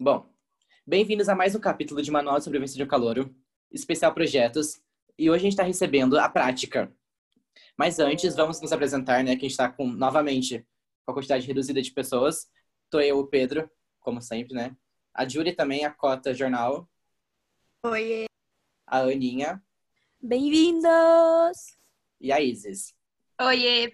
Bom, bem-vindos a mais um capítulo de Manual de Sobrevivência de um Calouro, especial projetos, e hoje a gente está recebendo a prática. Mas antes, vamos nos apresentar, né, que a gente está com, novamente, com a quantidade reduzida de pessoas. Tô eu, o Pedro, como sempre, né? A Júlia também, a Cota Jornal. Oi. A Aninha. Bem-vindos! E a Isis. Oiê.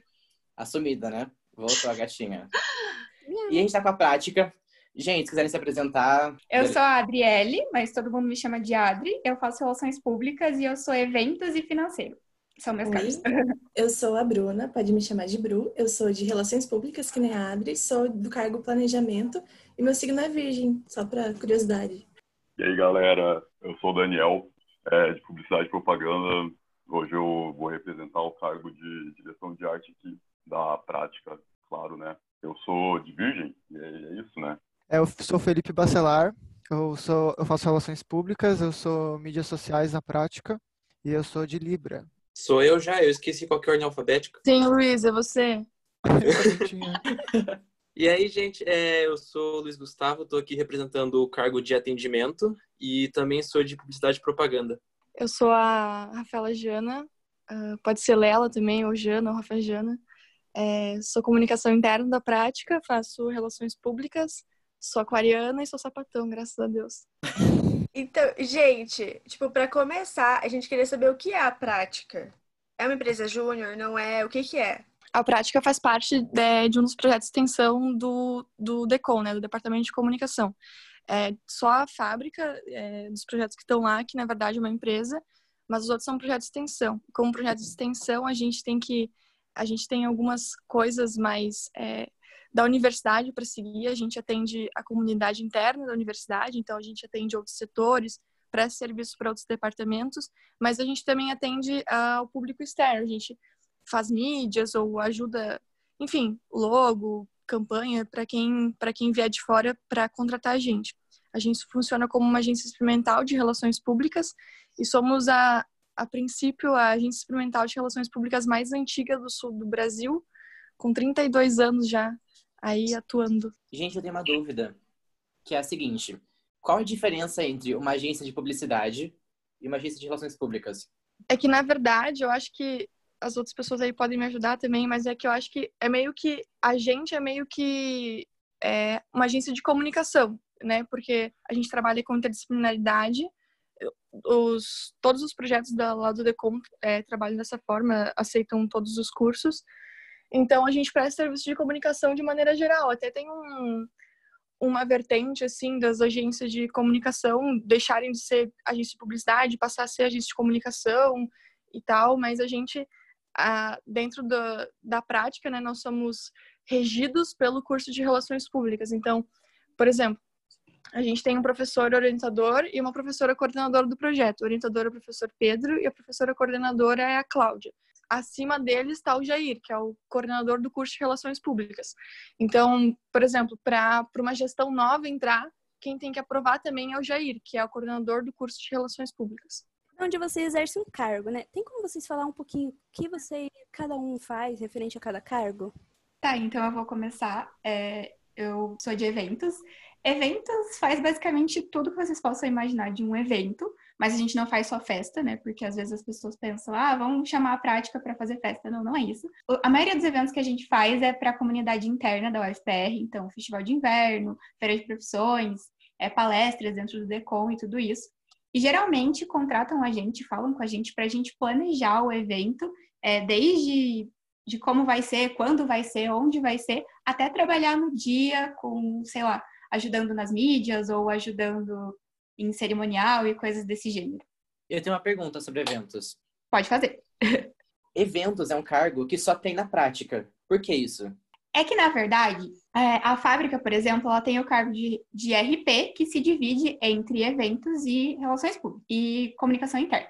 Assumida, né? Voltou a gatinha. e a gente tá com a prática, Gente, se quiserem se apresentar. Eu sou a Adriele, mas todo mundo me chama de Adri. Eu faço relações públicas e eu sou eventos e financeiro. São meus cargos. Eu sou a Bruna, pode me chamar de Bru. Eu sou de relações públicas, que nem a Adri. Sou do cargo planejamento e meu signo é virgem, só para curiosidade. E aí, galera, eu sou o Daniel, é, de publicidade e propaganda. Hoje eu vou representar o cargo de direção de arte aqui da prática, claro, né? Eu sou de virgem, e é isso, né? É, eu sou Felipe Bacelar, eu, sou, eu faço relações públicas, eu sou mídias sociais na prática e eu sou de Libra. Sou eu já, eu esqueci qual que é a ordem alfabética. Sim, Luiz, é você. e aí, gente, é, eu sou o Luiz Gustavo, estou aqui representando o cargo de atendimento e também sou de publicidade e propaganda. Eu sou a Rafaela Jana, uh, pode ser Lela também, ou Jana, ou Rafa Jana. É, sou comunicação interna da prática, faço relações públicas Sou aquariana e sou sapatão, graças a Deus. Então, gente, tipo, para começar, a gente queria saber o que é a prática. É uma empresa júnior? Não é? O que que é? A prática faz parte de, de um dos projetos de extensão do, do DECOM, né, do Departamento de Comunicação. É só a fábrica é, dos projetos que estão lá, que na verdade é uma empresa, mas os outros são projetos de extensão. Como projeto de extensão, a gente tem que a gente tem algumas coisas mais é, da universidade para seguir. A gente atende a comunidade interna da universidade, então a gente atende outros setores, presta serviços para outros departamentos, mas a gente também atende ao público externo. A gente faz mídias ou ajuda, enfim, logo, campanha para quem para quem vier de fora para contratar a gente. A gente funciona como uma agência experimental de relações públicas e somos a a princípio a agência experimental de relações públicas mais antiga do sul do Brasil, com 32 anos já aí atuando. Gente, eu tenho uma dúvida, que é a seguinte: qual a diferença entre uma agência de publicidade e uma agência de relações públicas? É que, na verdade, eu acho que as outras pessoas aí podem me ajudar também, mas é que eu acho que é meio que a gente é meio que é uma agência de comunicação, né? Porque a gente trabalha com interdisciplinaridade. Os, todos os projetos da, lá do Decom é, trabalham dessa forma, aceitam todos os cursos. Então, a gente presta serviço de comunicação de maneira geral. Até tem um, uma vertente, assim, das agências de comunicação deixarem de ser agência de publicidade, passar a ser agência de comunicação e tal, mas a gente, dentro da, da prática, né, nós somos regidos pelo curso de Relações Públicas. Então, por exemplo, a gente tem um professor orientador e uma professora coordenadora do projeto. O orientador é o professor Pedro e a professora coordenadora é a Cláudia acima dele está o Jair, que é o coordenador do curso de Relações Públicas. Então, por exemplo, para uma gestão nova entrar, quem tem que aprovar também é o Jair, que é o coordenador do curso de Relações Públicas. Onde você exerce um cargo, né? Tem como vocês falar um pouquinho o que você, cada um faz referente a cada cargo? Tá, então eu vou começar. É, eu sou de eventos. Eventos faz basicamente tudo que vocês possam imaginar de um evento. Mas a gente não faz só festa, né? Porque às vezes as pessoas pensam, ah, vamos chamar a prática para fazer festa. Não, não é isso. A maioria dos eventos que a gente faz é para a comunidade interna da UFPR, então festival de inverno, feira de profissões, é, palestras dentro do DECOM e tudo isso. E geralmente contratam a gente, falam com a gente para a gente planejar o evento, é, desde de como vai ser, quando vai ser, onde vai ser, até trabalhar no dia com, sei lá, ajudando nas mídias ou ajudando em cerimonial e coisas desse gênero. Eu tenho uma pergunta sobre eventos. Pode fazer. eventos é um cargo que só tem na prática. Por que isso? É que, na verdade, é, a fábrica, por exemplo, ela tem o cargo de, de RP, que se divide entre eventos e relações públicas e comunicação interna.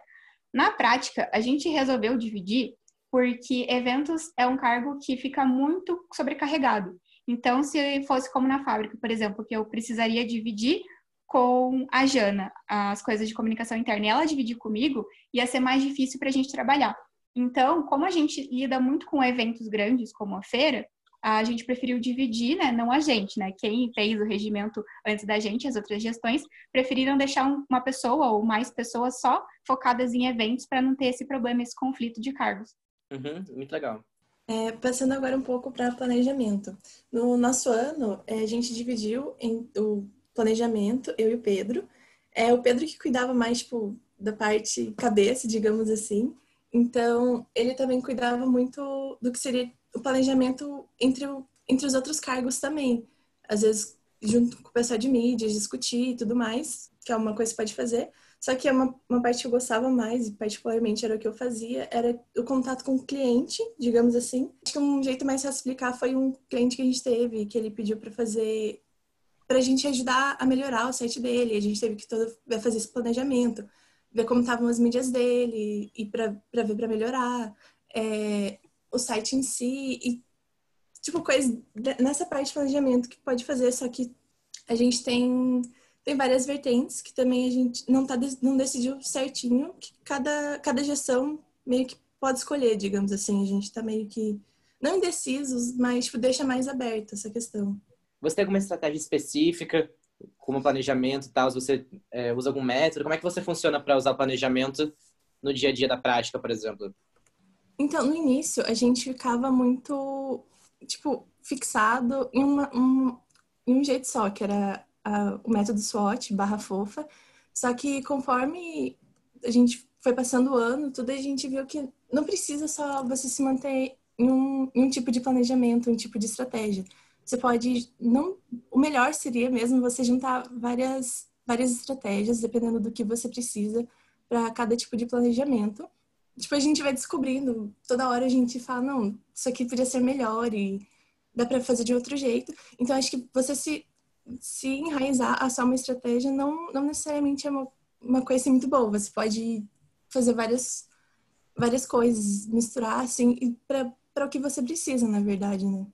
Na prática, a gente resolveu dividir porque eventos é um cargo que fica muito sobrecarregado. Então, se fosse como na fábrica, por exemplo, que eu precisaria dividir com a Jana as coisas de comunicação interna e ela dividir comigo, ia ser mais difícil para a gente trabalhar. Então, como a gente lida muito com eventos grandes, como a feira, a gente preferiu dividir, né? Não a gente, né? Quem fez o regimento antes da gente, as outras gestões, preferiram deixar uma pessoa ou mais pessoas só focadas em eventos para não ter esse problema, esse conflito de cargos. Uhum, muito legal. É, passando agora um pouco para planejamento. No nosso ano, é, a gente dividiu em o planejamento, eu e o Pedro. É o Pedro que cuidava mais, tipo, da parte cabeça, digamos assim. Então, ele também cuidava muito do que seria o planejamento entre, o, entre os outros cargos também. Às vezes, junto com o pessoal de mídias, discutir e tudo mais, que é uma coisa que pode fazer. Só que é uma, uma parte que eu gostava mais, e particularmente era o que eu fazia, era o contato com o cliente, digamos assim. Acho que um jeito mais fácil de explicar foi um cliente que a gente teve, que ele pediu para fazer, para a gente ajudar a melhorar o site dele. A gente teve que todo, fazer esse planejamento, ver como estavam as mídias dele, e para ver para melhorar. É, o site em si e tipo coisas nessa parte de planejamento que pode fazer, só que a gente tem tem várias vertentes que também a gente não tá não decidiu certinho que cada cada gestão meio que pode escolher, digamos assim, a gente tá meio que não indecisos, mas tipo, deixa mais aberta essa questão. Você tem alguma estratégia específica, como planejamento e tal? Você é, usa algum método? Como é que você funciona para usar planejamento no dia a dia da prática, por exemplo? Então, no início, a gente ficava muito, tipo, fixado em, uma, um, em um jeito só, que era a, o método SWOT, barra fofa. Só que conforme a gente foi passando o ano, tudo a gente viu que não precisa só você se manter em um, em um tipo de planejamento, um tipo de estratégia. Você pode, não, o melhor seria mesmo você juntar várias, várias estratégias, dependendo do que você precisa para cada tipo de planejamento tipo, a gente vai descobrindo. Toda hora a gente fala, não, isso aqui podia ser melhor e dá para fazer de outro jeito. Então, acho que você se, se enraizar a só uma estratégia não, não necessariamente é uma, uma coisa assim, muito boa. Você pode fazer várias, várias coisas, misturar, assim, para o que você precisa, na verdade, né?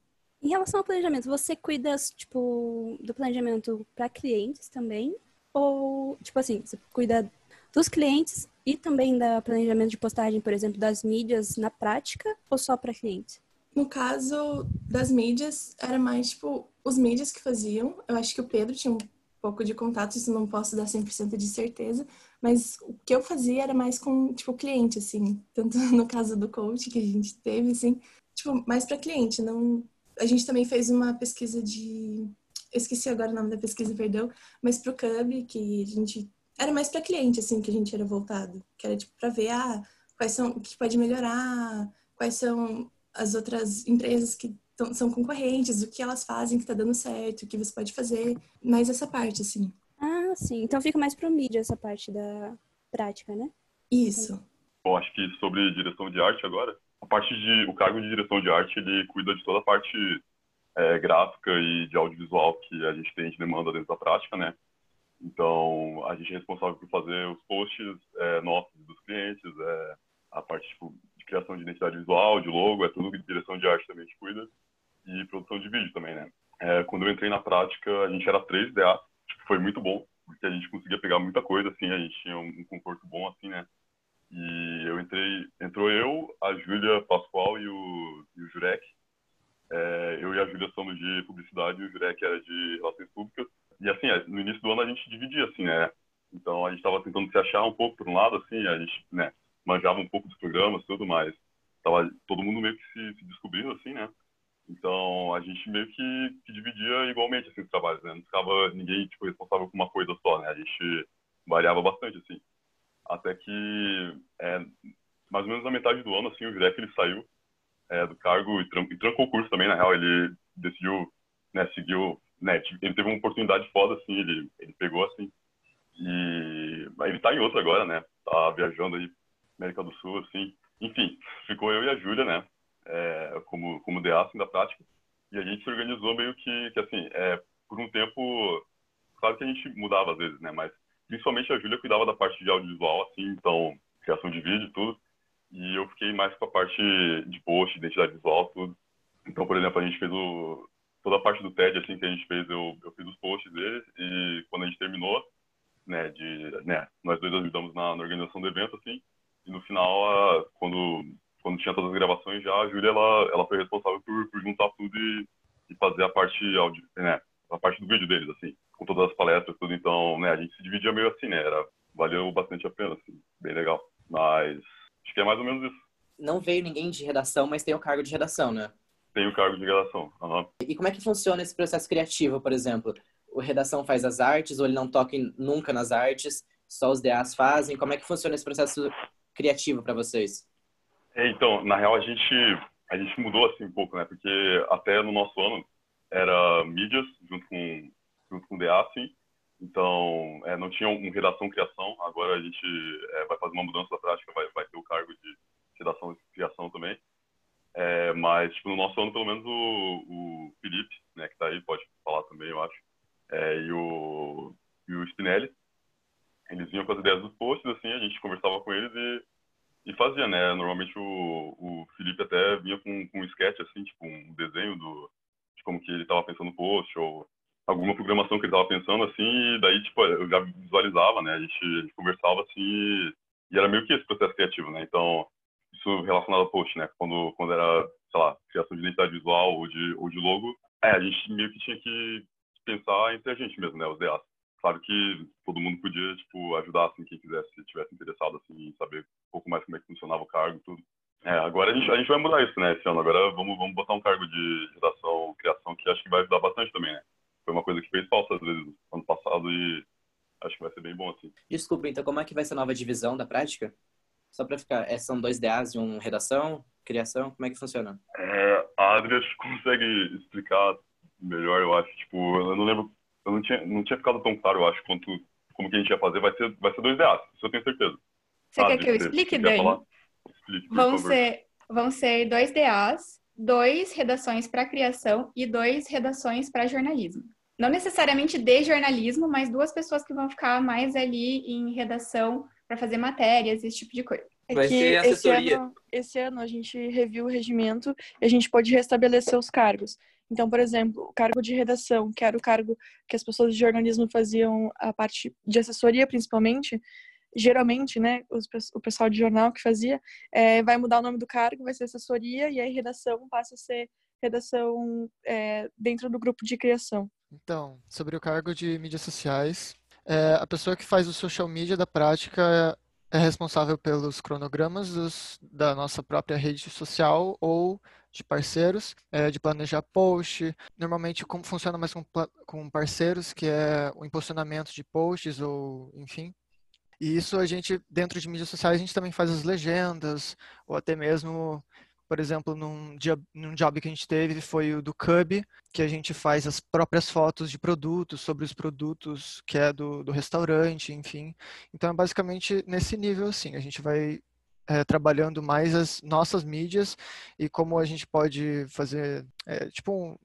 Em relação ao planejamento, você cuida, tipo, do planejamento para clientes também? Ou, tipo assim, você cuida dos clientes e também da planejamento de postagem, por exemplo, das mídias na prática ou só para clientes? No caso das mídias, era mais tipo os mídias que faziam. Eu acho que o Pedro tinha um pouco de contato, isso não posso dar 100% de certeza, mas o que eu fazia era mais com, tipo, cliente, assim, tanto no caso do coach que a gente teve, assim, tipo, mais para cliente, não... A gente também fez uma pesquisa de... Eu esqueci agora o nome da pesquisa, perdão, mas pro Cub, que a gente era mais para cliente, assim, que a gente era voltado. Que era, tipo, para ver, ah, quais são, o que pode melhorar, quais são as outras empresas que tão, são concorrentes, o que elas fazem que tá dando certo, o que você pode fazer. Mais essa parte, assim. Ah, sim. Então fica mais pro mídia essa parte da prática, né? Isso. Bom, acho que sobre direção de arte agora, a parte de, o cargo de direção de arte, ele cuida de toda a parte é, gráfica e de audiovisual que a gente tem de demanda dentro da prática, né? Então, a gente é responsável por fazer os posts é, nossos dos clientes, é, a parte tipo, de criação de identidade visual, de logo, é tudo que direção de arte também a gente cuida, e produção de vídeo também, né? É, quando eu entrei na prática, a gente era três DA, tipo, foi muito bom, porque a gente conseguia pegar muita coisa, assim, a gente tinha um, conforto bom, assim, né? E eu entrei, entrou eu, a Júlia Pascoal e o, e o Jurek. É, eu e a Júlia somos de publicidade e o Jurek era de relações públicas. E assim, é, no início do ano a gente dividia, assim, né? Então a gente estava tentando se achar um pouco por um lado, assim, a gente, né, manjava um pouco dos programas e tudo mais. Tava todo mundo meio que se, se descobrindo, assim, né? Então a gente meio que, que dividia igualmente, assim, os trabalhos, né? Não ficava ninguém, tipo, responsável por uma coisa só, né? A gente variava bastante, assim. Até que, é, mais ou menos na metade do ano, assim, o Jurek, ele saiu é, do cargo e, tran e trancou o curso também, na real, ele decidiu, né, seguiu né, ele teve uma oportunidade foda, assim, ele, ele pegou, assim, e ele tá em outro agora, né, tá viajando aí, América do Sul, assim, enfim, ficou eu e a Júlia, né, é, como, como DA, assim, da prática, e a gente se organizou meio que, que assim, é, por um tempo, claro que a gente mudava às vezes, né, mas principalmente a Júlia cuidava da parte de audiovisual, assim, então, criação de vídeo e tudo, e eu fiquei mais com a parte de post, identidade visual, tudo. Então, por exemplo, a gente fez o, toda a parte do TED assim que a gente fez, eu, eu fiz os posts dele e quando a gente terminou, né, de, né, nós dois ajudamos na, na organização do evento assim, e no final, a, quando quando tinha todas as gravações já, a Júlia ela ela foi responsável por, por perguntar tudo e, e fazer a parte áudio, né, a parte do vídeo deles, assim, com todas as palestras, tudo. Então, né, a gente se dividia meio assim, né, era, valeu bastante a pena, assim, bem legal. Mas acho que é mais ou menos isso. Não veio ninguém de redação, mas tem o cargo de redação, né? Tem o cargo de redação. Uhum. E como é que funciona esse processo criativo, por exemplo? O redação faz as artes ou ele não toca nunca nas artes? Só os DAs fazem? Como é que funciona esse processo criativo para vocês? É, então, na real, a gente, a gente mudou assim um pouco, né? Porque até no nosso ano era mídias junto com, junto com o assim. Então, é, não tinha um redação criação. Agora a gente é, vai fazer uma mudança da prática, vai, vai ter o cargo de redação criação também. É, mas, tipo, no nosso ano, pelo menos o, o Felipe, né, que tá aí, pode falar também, eu acho, é, e, o, e o Spinelli, eles vinham com as ideias dos posts, assim, a gente conversava com eles e, e fazia, né? Normalmente o, o Felipe até vinha com, com um sketch, assim, tipo, um desenho do, de como que ele estava pensando no post, ou alguma programação que ele estava pensando, assim, e daí, tipo, eu já visualizava, né? A gente, a gente conversava, assim, e, era meio que esse processo criativo, né? Então, isso relacionado ao post, né? Quando, quando era, sei lá, criação de identidade visual ou de, ou de logo, é, a gente meio que tinha que pensar entre a gente mesmo, né? Os DAs. Claro que todo mundo podia, tipo, ajudar, assim, quem quisesse, tivesse interessado, assim, em saber um pouco mais como é que funcionava o cargo tudo. É, agora a gente, a gente vai mudar isso, né, esse ano. Agora vamos, vamos botar um cargo de redação, criação, que acho que vai ajudar bastante também, né? Foi uma coisa que fez falta, às vezes, ano passado e acho que vai ser bem bom, assim. Desculpa, então como é que vai ser a nova divisão da prática? Só para ficar, é, são dois DAs e um redação, criação, como é que funciona? É, a Adri acho que consegue explicar melhor, eu acho. Tipo, eu não lembro, eu não tinha, não tinha ficado tão claro, eu acho, quanto como que a gente ia fazer. Vai ser, vai ser dois DAs, isso eu tenho certeza. Você Adri, quer que eu explique, Dani? Explique, vão, ser, vão ser dois DAs, dois redações para criação e dois redações para jornalismo. Não necessariamente de jornalismo, mas duas pessoas que vão ficar mais ali em redação para fazer matérias, esse tipo de coisa. É Vai que esse ano, esse ano a gente reviu o regimento e a gente pode restabelecer os cargos. Então, por exemplo, o cargo de redação, que era o cargo que as pessoas de jornalismo faziam a parte de assessoria, principalmente, geralmente, né, os, o pessoal de jornal que fazia, é, vai mudar o nome do cargo, vai ser assessoria, e aí redação passa a ser redação é, dentro do grupo de criação. Então, sobre o cargo de mídias sociais, é, a pessoa que faz o social media da prática é responsável pelos cronogramas dos, da nossa própria rede social ou de parceiros, é, de planejar post. Normalmente, como funciona mais com, com parceiros, que é o impulsionamento de posts ou, enfim. E isso a gente, dentro de mídias sociais, a gente também faz as legendas, ou até mesmo por exemplo, num, dia, num job que a gente teve foi o do Cub, que a gente faz as próprias fotos de produtos, sobre os produtos que é do, do restaurante, enfim. Então é basicamente nesse nível, assim, a gente vai é, trabalhando mais as nossas mídias e como a gente pode fazer, é, tipo, um,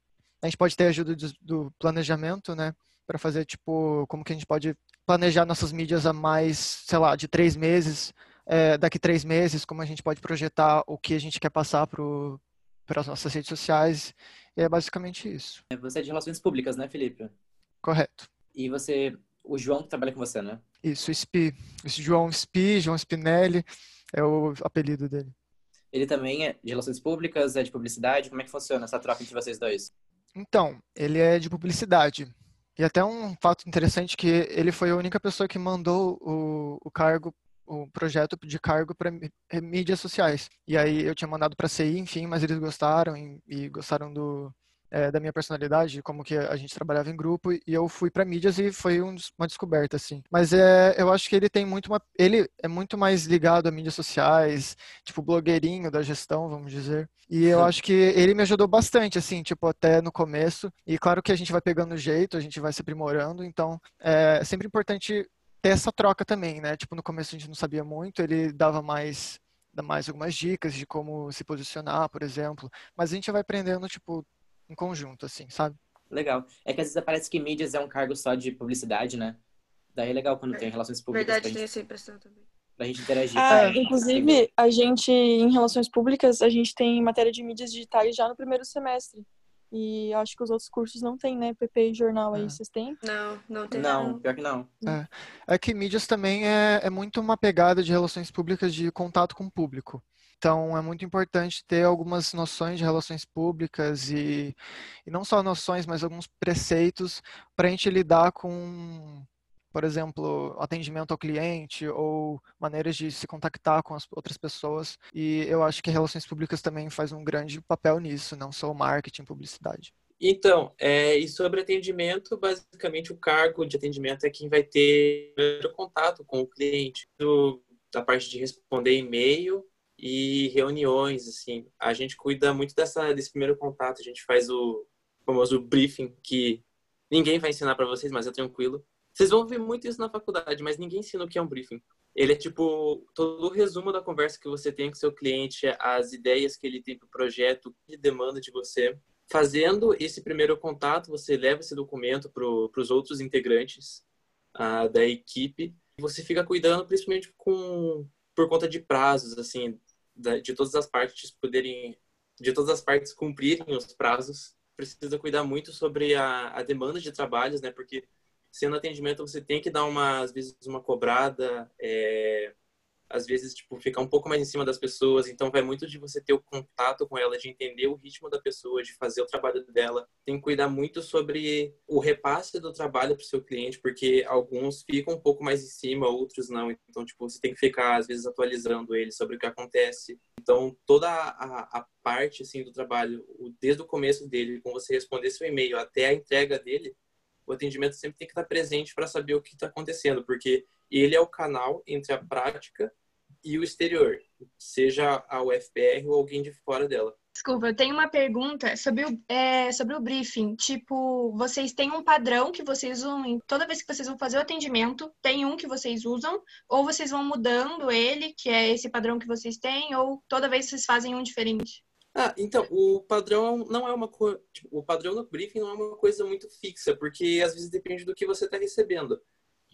a gente pode ter ajuda do, do planejamento, né, para fazer, tipo, como que a gente pode planejar nossas mídias a mais, sei lá, de três meses, é, daqui três meses, como a gente pode projetar o que a gente quer passar para as nossas redes sociais. E é basicamente isso. É, você é de relações públicas, né, Felipe? Correto. E você, o João que trabalha com você, né? Isso, SPI. Esse João SPI, João Spinelli, é o apelido dele. Ele também é de relações públicas, é de publicidade? Como é que funciona essa troca entre vocês dois? Então, ele é de publicidade. E até um fato interessante que ele foi a única pessoa que mandou o, o cargo o projeto de cargo para mídias sociais. E aí eu tinha mandado para CI, enfim, mas eles gostaram e, e gostaram do, é, da minha personalidade, como que a gente trabalhava em grupo, e eu fui para mídias e foi um, uma descoberta, assim. Mas é, eu acho que ele tem muito uma, ele é muito mais ligado a mídias sociais, tipo blogueirinho da gestão, vamos dizer. E eu acho que ele me ajudou bastante, assim, tipo até no começo. E claro que a gente vai pegando jeito, a gente vai se aprimorando. Então é sempre importante essa troca também, né? Tipo, no começo a gente não sabia muito, ele dava mais, dá mais algumas dicas de como se posicionar, por exemplo. Mas a gente vai aprendendo, tipo, em conjunto, assim, sabe? Legal. É que às vezes parece que mídias é um cargo só de publicidade, né? Daí é legal quando tem relações públicas. Verdade, tem gente... essa impressão também. Pra gente interagir. Ah, inclusive, a gente, em relações públicas, a gente tem matéria de mídias digitais já no primeiro semestre. E acho que os outros cursos não tem, né? PP e jornal aí, é. vocês têm? Não, não tem. Não, não. pior que não. É. é que mídias também é, é muito uma pegada de relações públicas de contato com o público. Então, é muito importante ter algumas noções de relações públicas e, e não só noções, mas alguns preceitos para a gente lidar com, por exemplo, atendimento ao cliente ou maneiras de se contactar com as outras pessoas. E eu acho que relações públicas também faz um grande papel nisso, não só o marketing, publicidade. Então, é, e sobre atendimento, basicamente o cargo de atendimento é quem vai ter o contato com o cliente, do, da parte de responder e-mail e reuniões, assim. A gente cuida muito dessa, desse primeiro contato, a gente faz o famoso briefing, que ninguém vai ensinar para vocês, mas é tranquilo. Vocês vão ver muito isso na faculdade, mas ninguém ensina o que é um briefing. Ele é tipo todo o resumo da conversa que você tem com seu cliente, as ideias que ele tem para o projeto, o que ele demanda de você fazendo esse primeiro contato, você leva esse documento para os outros integrantes uh, da equipe. Você fica cuidando, principalmente com por conta de prazos, assim, de todas as partes poderem, de todas as partes cumprirem os prazos. Precisa cuidar muito sobre a, a demanda de trabalhos, né? Porque sendo atendimento você tem que dar uma às vezes uma cobrada é, às vezes, tipo, ficar um pouco mais em cima das pessoas. Então, vai muito de você ter o contato com ela, de entender o ritmo da pessoa, de fazer o trabalho dela. Tem que cuidar muito sobre o repasse do trabalho para o seu cliente, porque alguns ficam um pouco mais em cima, outros não. Então, tipo, você tem que ficar, às vezes, atualizando ele sobre o que acontece. Então, toda a, a parte, assim, do trabalho, desde o começo dele, com você responder seu e-mail até a entrega dele, o atendimento sempre tem que estar presente para saber o que está acontecendo, porque ele é o canal entre a prática e o exterior, seja a UFPR ou alguém de fora dela. Desculpa, eu tenho uma pergunta sobre o, é, sobre o briefing. Tipo, vocês têm um padrão que vocês usam toda vez que vocês vão fazer o atendimento, tem um que vocês usam, ou vocês vão mudando ele, que é esse padrão que vocês têm, ou toda vez vocês fazem um diferente? Ah, então, o padrão não é uma coisa. Tipo, o padrão do briefing não é uma coisa muito fixa, porque às vezes depende do que você está recebendo.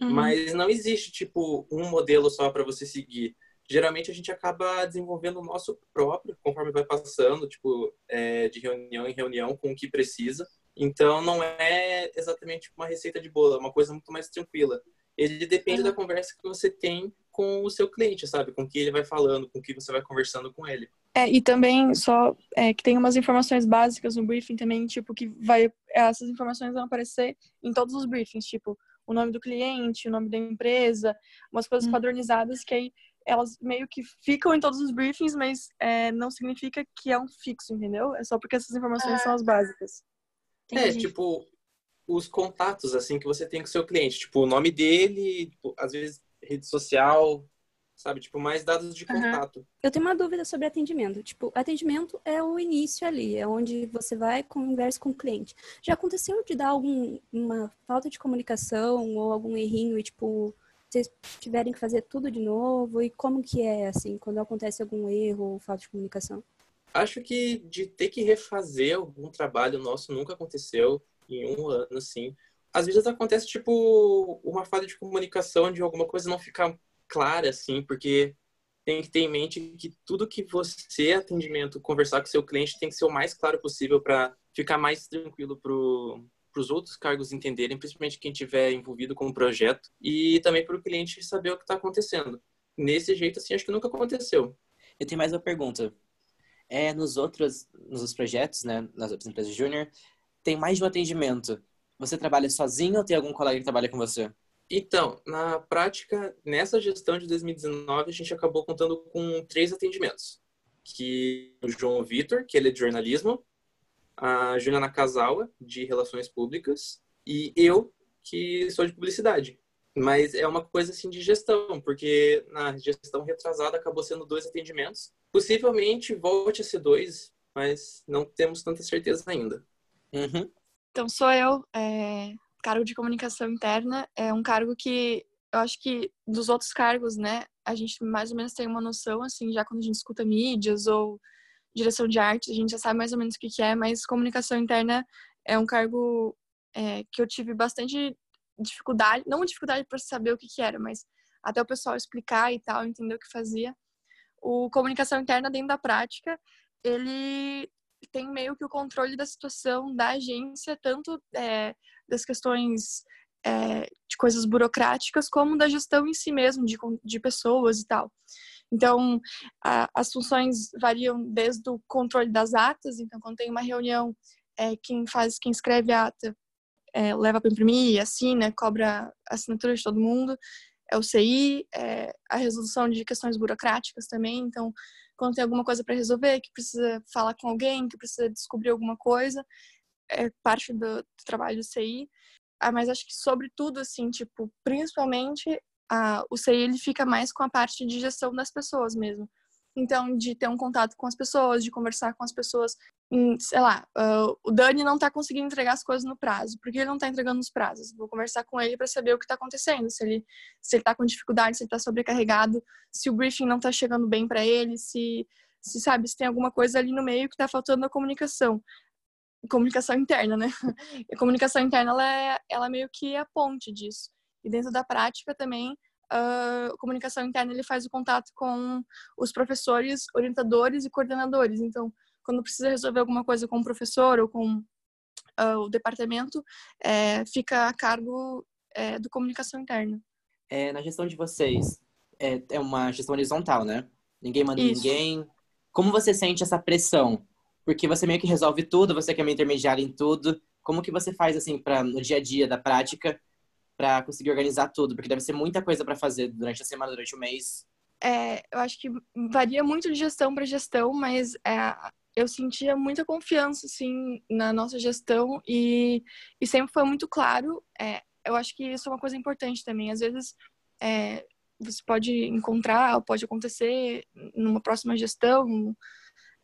Uhum. Mas não existe, tipo, um modelo só para você seguir geralmente a gente acaba desenvolvendo o nosso próprio conforme vai passando, tipo, é, de reunião em reunião com o que precisa. Então, não é exatamente uma receita de bolo, é uma coisa muito mais tranquila. Ele depende uhum. da conversa que você tem com o seu cliente, sabe? Com o que ele vai falando, com o que você vai conversando com ele. É, e também só é, que tem umas informações básicas no briefing também, tipo, que vai. Essas informações vão aparecer em todos os briefings, tipo, o nome do cliente, o nome da empresa, umas coisas hum. padronizadas que aí elas meio que ficam em todos os briefings, mas é, não significa que é um fixo, entendeu? É só porque essas informações são as básicas. É, tipo, os contatos, assim, que você tem com o seu cliente. Tipo, o nome dele, tipo, às vezes rede social, sabe? Tipo, mais dados de contato. Uhum. Eu tenho uma dúvida sobre atendimento. Tipo, atendimento é o início ali, é onde você vai conversa com o cliente. Já aconteceu de dar alguma falta de comunicação ou algum errinho e, tipo, vocês tiverem que fazer tudo de novo? E como que é, assim, quando acontece algum erro ou falta de comunicação? Acho que de ter que refazer algum trabalho nosso nunca aconteceu em um ano, assim. Às vezes acontece, tipo, uma falha de comunicação de alguma coisa não ficar clara, assim, porque tem que ter em mente que tudo que você, atendimento, conversar com seu cliente tem que ser o mais claro possível para ficar mais tranquilo para os outros cargos entenderem, principalmente quem tiver envolvido com o projeto, e também para o cliente saber o que está acontecendo. Nesse jeito, assim, acho que nunca aconteceu. Eu tenho mais uma pergunta. É, nos outros, nos outros projetos, né, nas outras empresas júnior, tem mais de um atendimento. Você trabalha sozinho ou tem algum colega que trabalha com você? Então, na prática, nessa gestão de 2019, a gente acabou contando com três atendimentos. Que o João Vitor, que ele é de jornalismo, a Juliana Casawa, de Relações Públicas, e eu, que sou de publicidade. Mas é uma coisa assim de gestão, porque na gestão retrasada acabou sendo dois atendimentos. Possivelmente volte a ser dois, mas não temos tanta certeza ainda. Uhum. Então sou eu, é, cargo de comunicação interna, é um cargo que eu acho que dos outros cargos, né, a gente mais ou menos tem uma noção, assim, já quando a gente escuta mídias ou direção de arte, a gente já sabe mais ou menos o que, que é, mas comunicação interna é um cargo é, que eu tive bastante dificuldade, não dificuldade para saber o que, que era, mas até o pessoal explicar e tal, entender o que fazia. O comunicação interna dentro da prática, ele tem meio que o controle da situação da agência, tanto é, das questões é, de coisas burocráticas, como da gestão em si mesmo, de, de pessoas e tal. Então, a, as funções variam desde o controle das atas, então, quando tem uma reunião, é, quem faz, quem escreve a ata é, leva para imprimir, assina, cobra a assinatura de todo mundo, é o CI, é a resolução de questões burocráticas também, então, quando tem alguma coisa para resolver, que precisa falar com alguém, que precisa descobrir alguma coisa, é parte do, do trabalho do CI. Ah, mas acho que sobretudo, assim, tipo, principalmente o CI ele fica mais com a parte de gestão das pessoas mesmo. Então, de ter um contato com as pessoas, de conversar com as pessoas, sei lá, uh, o Dani não está conseguindo entregar as coisas no prazo. Por que ele não está entregando nos prazos? Vou conversar com ele para saber o que está acontecendo, se ele se ele está com dificuldade, se ele está sobrecarregado, se o briefing não está chegando bem para ele, se se sabe se tem alguma coisa ali no meio que está faltando na comunicação comunicação interna, né? a comunicação interna ela é, ela é meio que a ponte disso. E dentro da prática também, a comunicação interna ele faz o contato com os professores, orientadores e coordenadores. Então, quando precisa resolver alguma coisa com o professor ou com uh, o departamento, é, fica a cargo é, do comunicação interna. É, na gestão de vocês, é, é uma gestão horizontal, né? Ninguém manda Isso. ninguém. Como você sente essa pressão? Porque você meio que resolve tudo, você que é meio intermediário em tudo. Como que você faz, assim, pra, no dia a dia da prática, para conseguir organizar tudo? Porque deve ser muita coisa para fazer durante a semana, durante o mês. É, eu acho que varia muito de gestão para gestão, mas é, eu sentia muita confiança, assim, na nossa gestão e, e sempre foi muito claro. É, eu acho que isso é uma coisa importante também. Às vezes, é, você pode encontrar, pode acontecer numa próxima gestão,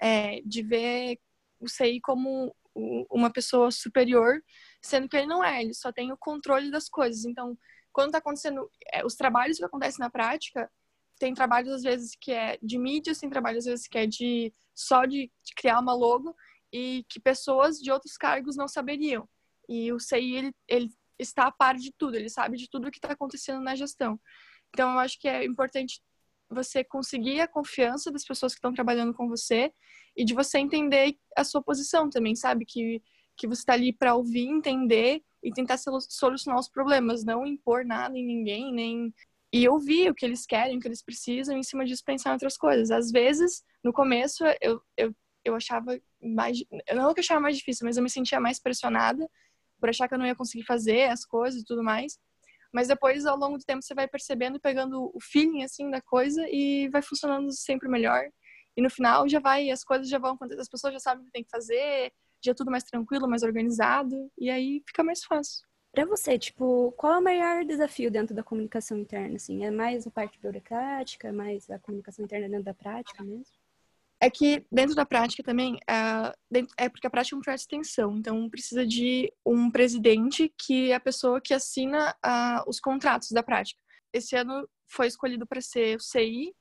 é, de ver o CI como uma pessoa superior, sendo que ele não é, ele só tem o controle das coisas. Então, quando está acontecendo, é, os trabalhos que acontecem na prática, tem trabalhos às vezes que é de mídia, tem trabalhos às vezes que é de só de, de criar uma logo e que pessoas de outros cargos não saberiam. E o CI, ele, ele está a par de tudo, ele sabe de tudo o que está acontecendo na gestão. Então, eu acho que é importante você conseguir a confiança das pessoas que estão trabalhando com você e de você entender a sua posição também, sabe? Que, que você está ali para ouvir, entender e tentar solucionar os problemas, não impor nada em ninguém, nem. E ouvir o que eles querem, o que eles precisam, e em cima disso pensar em outras coisas. Às vezes, no começo, eu, eu, eu achava mais. Eu não que eu achava mais difícil, mas eu me sentia mais pressionada por achar que eu não ia conseguir fazer as coisas e tudo mais. Mas depois, ao longo do tempo, você vai percebendo e pegando o feeling, assim, da coisa e vai funcionando sempre melhor. E no final já vai, as coisas já vão acontecer, as pessoas já sabem o que tem que fazer, já é tudo mais tranquilo, mais organizado, e aí fica mais fácil. Para você, tipo, qual é o maior desafio dentro da comunicação interna, assim? É mais a parte burocrática, é mais a comunicação interna dentro da prática mesmo? É que dentro da prática também, é porque a prática é um projeto de extensão, então precisa de um presidente que é a pessoa que assina os contratos da prática. Esse ano foi escolhido para ser o CI,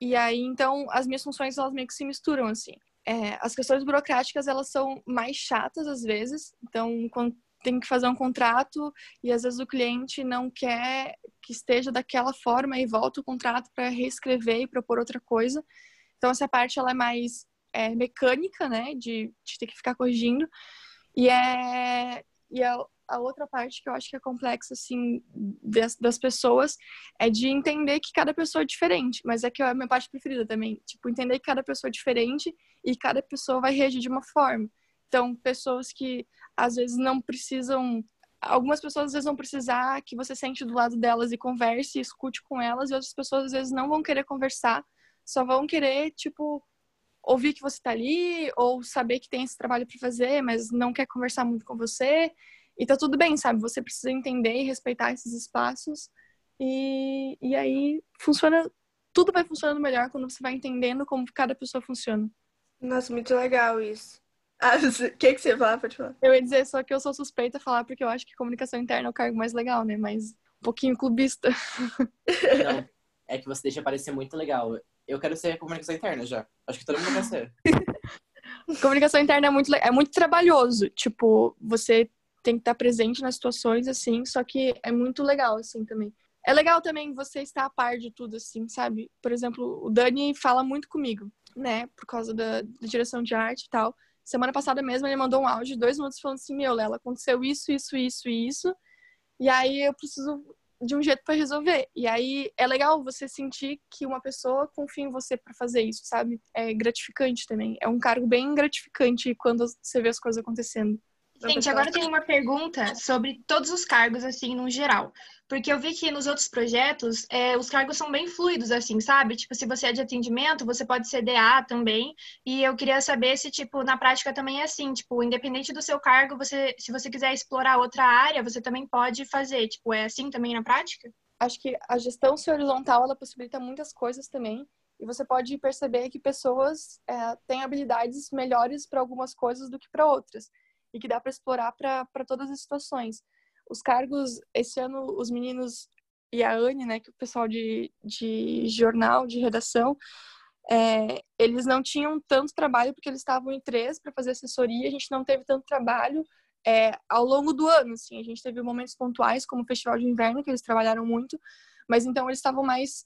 e aí então as minhas funções elas meio que se misturam assim. É, as questões burocráticas elas são mais chatas às vezes, então quando tem que fazer um contrato e às vezes o cliente não quer que esteja daquela forma e volta o contrato para reescrever e propor outra coisa. Então, essa parte ela é mais é, mecânica, né? De, de, ter que ficar corrigindo. E, é, e a, a, outra parte que eu acho que é complexa, assim, das, das, pessoas é de entender que cada pessoa é diferente. Mas é que é a minha parte preferida também. Tipo, entender que cada pessoa é diferente e cada pessoa vai reagir de uma forma. Então, pessoas que às vezes não precisam algumas pessoas às vezes vão precisar que você sente do lado delas e converse, e escute com elas, e outras pessoas às vezes não vão querer conversar só vão querer, tipo, ouvir que você tá ali ou saber que tem esse trabalho para fazer, mas não quer conversar muito com você. E tá tudo bem, sabe? Você precisa entender e respeitar esses espaços. E, e aí funciona, tudo vai funcionando melhor quando você vai entendendo como cada pessoa funciona. Nossa, muito legal isso. Ah, o que, que você fala? Pode falar. Eu ia dizer só que eu sou suspeita a falar porque eu acho que comunicação interna é o cargo mais legal, né? Mas um pouquinho clubista. Não, é que você deixa parecer muito legal eu quero ser comunicação interna já. Acho que todo mundo quer ser. comunicação interna é muito, é muito trabalhoso. Tipo, você tem que estar presente nas situações, assim, só que é muito legal, assim, também. É legal também você estar a par de tudo, assim, sabe? Por exemplo, o Dani fala muito comigo, né? Por causa da, da direção de arte e tal. Semana passada mesmo ele mandou um áudio de dois minutos falando assim, meu, Lela, aconteceu isso, isso, isso e isso. E aí eu preciso de um jeito para resolver. E aí é legal você sentir que uma pessoa confia em você para fazer isso, sabe? É gratificante também. É um cargo bem gratificante quando você vê as coisas acontecendo. Gente, agora tenho uma pergunta sobre todos os cargos, assim, no geral. Porque eu vi que nos outros projetos, é, os cargos são bem fluidos, assim, sabe? Tipo, se você é de atendimento, você pode ser DA também. E eu queria saber se, tipo, na prática também é assim. Tipo, independente do seu cargo, você, se você quiser explorar outra área, você também pode fazer. Tipo, é assim também na prática? Acho que a gestão ser horizontal, ela possibilita muitas coisas também. E você pode perceber que pessoas é, têm habilidades melhores para algumas coisas do que para outras e que dá para explorar para todas as situações. Os cargos, esse ano, os meninos e a Anne, né, que o pessoal de, de jornal, de redação, é, eles não tinham tanto trabalho porque eles estavam em três para fazer assessoria, a gente não teve tanto trabalho é, ao longo do ano, assim, a gente teve momentos pontuais, como o Festival de Inverno, que eles trabalharam muito, mas então eles estavam mais,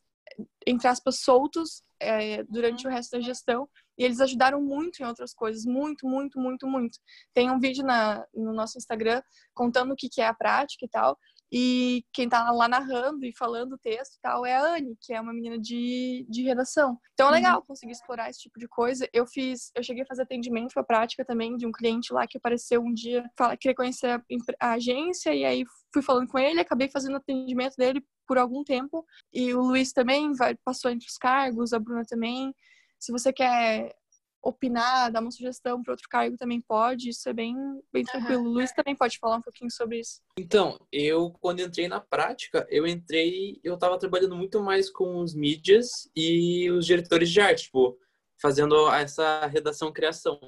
entre aspas, soltos é, durante o resto da gestão, e eles ajudaram muito em outras coisas, muito, muito, muito, muito. Tem um vídeo na, no nosso Instagram contando o que, que é a prática e tal. E quem tá lá narrando e falando o texto e tal é a Anne, que é uma menina de, de redação. Então é uhum. legal conseguir explorar esse tipo de coisa. Eu fiz, eu cheguei a fazer atendimento pra prática também de um cliente lá que apareceu um dia, fala, queria conhecer a, a agência, e aí fui falando com ele, acabei fazendo atendimento dele por algum tempo. E o Luiz também vai, passou entre os cargos, a Bruna também. Se você quer opinar, dar uma sugestão para outro cargo também pode, isso é bem, bem tranquilo. Uhum. O Luiz também pode falar um pouquinho sobre isso. Então, eu quando entrei na prática, eu entrei, eu estava trabalhando muito mais com os mídias e os diretores de arte, tipo, fazendo essa redação criação.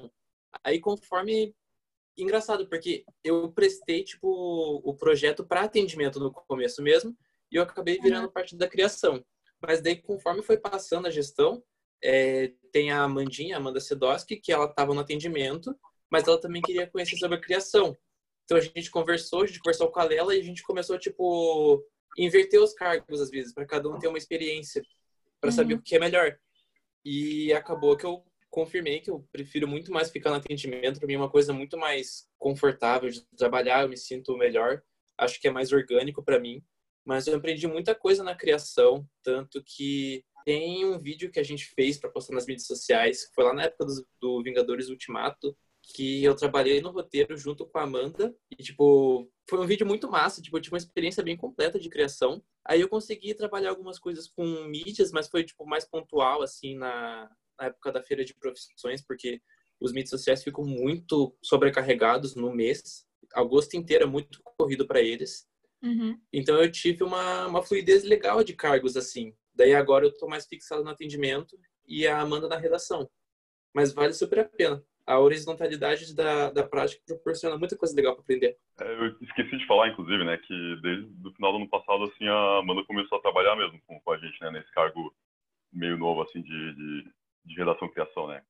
Aí conforme engraçado, porque eu prestei tipo o projeto para atendimento no começo mesmo, e eu acabei virando uhum. parte da criação. Mas daí conforme foi passando a gestão, é, tem a Amandinha, Amanda Sedoski, que ela estava no atendimento, mas ela também queria conhecer sobre a criação. Então a gente conversou, a gente conversou com ela e a gente começou, tipo, inverter os cargos às vezes, para cada um ter uma experiência, para uhum. saber o que é melhor. E acabou que eu confirmei que eu prefiro muito mais ficar no atendimento, para mim é uma coisa muito mais confortável de trabalhar, eu me sinto melhor, acho que é mais orgânico para mim. Mas eu aprendi muita coisa na criação, tanto que tem um vídeo que a gente fez para postar nas mídias sociais, que foi lá na época do, do, Vingadores Ultimato, que eu trabalhei no roteiro junto com a Amanda. E, tipo, foi um vídeo muito massa. Tipo, eu tive uma experiência bem completa de criação. Aí eu consegui trabalhar algumas coisas com mídias, mas foi, tipo, mais pontual, assim, na, na época da feira de profissões, porque os mídias sociais ficam muito sobrecarregados no mês. Agosto inteiro é muito corrido para eles. Uhum. Então eu tive uma, uma fluidez legal de cargos, assim. Daí agora eu tô mais fixado no atendimento e a Amanda na redação. Mas vale super a pena. A horizontalidade da, da prática proporciona muita coisa legal para aprender. É, eu esqueci de falar, inclusive, né, que desde o final do ano passado, assim, a Amanda começou a trabalhar mesmo com, com a gente, né, nesse cargo meio novo, assim, de, de, de redação e criação, né.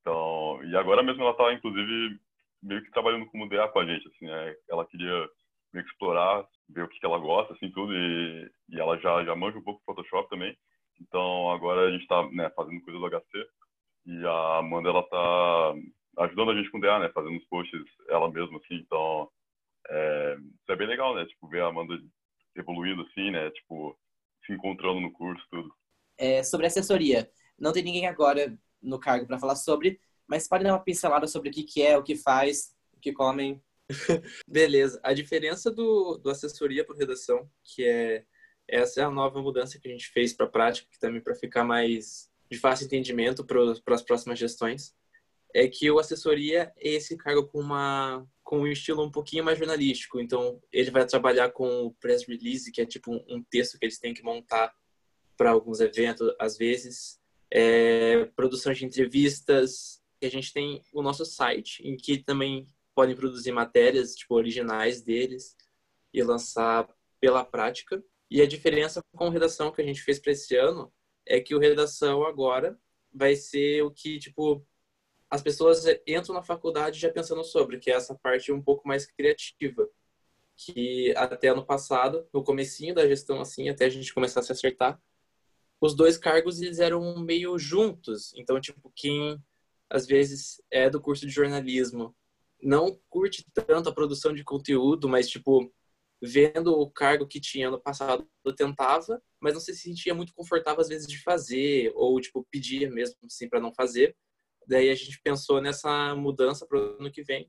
Então, e agora mesmo ela tá, inclusive, meio que trabalhando como DA com a gente, assim, né, ela queria meio que explorar ver o que, que ela gosta, assim, tudo. E, e ela já, já manja um pouco de Photoshop também. Então, agora a gente está né, fazendo coisa do HC. E a Amanda, ela tá ajudando a gente com o DA, né? Fazendo os posts ela mesma, assim. Então, é, isso é bem legal, né? Tipo, ver a Amanda evoluindo, assim, né? Tipo, se encontrando no curso, tudo. É, sobre assessoria. Não tem ninguém agora no cargo para falar sobre, mas pode dar uma pincelada sobre o que, que é, o que faz, o que comem. Beleza. A diferença do, do assessoria por redação, que é essa é a nova mudança que a gente fez para a prática, que também para ficar mais de fácil entendimento para as próximas gestões, é que o assessoria é esse cargo com uma com um estilo um pouquinho mais jornalístico. Então, ele vai trabalhar com o press release, que é tipo um, um texto que eles têm que montar para alguns eventos, às vezes, é, produção de entrevistas. A gente tem o nosso site, em que também podem produzir matérias tipo originais deles e lançar pela prática. E a diferença com redação que a gente fez para esse ano é que o redação agora vai ser o que tipo as pessoas entram na faculdade já pensando sobre, que é essa parte um pouco mais criativa, que até ano passado, no comecinho da gestão assim, até a gente começar a se acertar, os dois cargos eles eram meio juntos. Então, tipo, quem às vezes é do curso de jornalismo não curte tanto a produção de conteúdo, mas, tipo, vendo o cargo que tinha no passado, eu tentava, mas não se sentia muito confortável às vezes de fazer, ou tipo, pedia mesmo assim para não fazer. Daí a gente pensou nessa mudança para o ano que vem,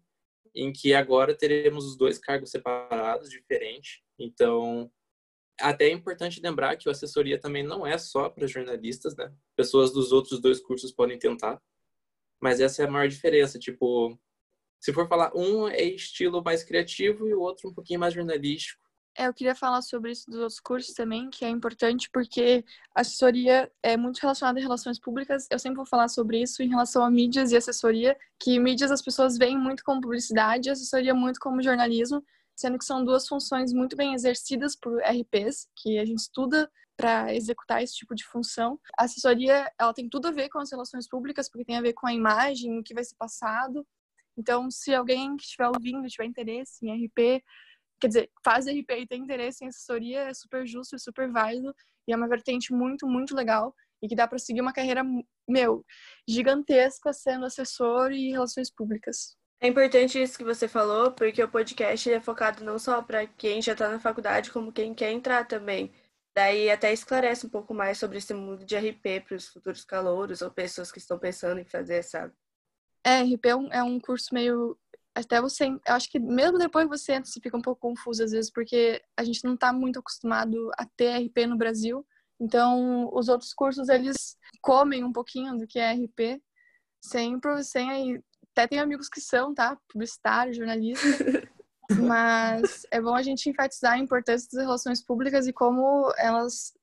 em que agora teremos os dois cargos separados, diferentes. Então, até é importante lembrar que a assessoria também não é só para jornalistas, né? Pessoas dos outros dois cursos podem tentar, mas essa é a maior diferença. Tipo, se for falar, um é estilo mais criativo e o outro um pouquinho mais jornalístico. É, eu queria falar sobre isso dos outros cursos também, que é importante porque a assessoria é muito relacionada a relações públicas. Eu sempre vou falar sobre isso em relação a mídias e assessoria, que mídias as pessoas veem muito como publicidade assessoria muito como jornalismo, sendo que são duas funções muito bem exercidas por RPs, que a gente estuda para executar esse tipo de função. A assessoria, ela tem tudo a ver com as relações públicas, porque tem a ver com a imagem, o que vai ser passado, então, se alguém que estiver ouvindo tiver interesse em RP, quer dizer, faz RP e tem interesse em assessoria, é super justo e super válido. E é uma vertente muito, muito legal e que dá para seguir uma carreira, meu, gigantesca sendo assessor e relações públicas. É importante isso que você falou, porque o podcast é focado não só para quem já está na faculdade, como quem quer entrar também. Daí até esclarece um pouco mais sobre esse mundo de RP para os futuros calouros ou pessoas que estão pensando em fazer, sabe? É, RP é um, é um curso meio. Até você. Eu acho que mesmo depois que você entra, você fica um pouco confuso às vezes, porque a gente não está muito acostumado a ter RP no Brasil. Então, os outros cursos, eles comem um pouquinho do que é RP, sem, sem aí. Até tem amigos que são, tá? Publicitário, jornalista. Mas é bom a gente enfatizar a importância das relações públicas e como elas.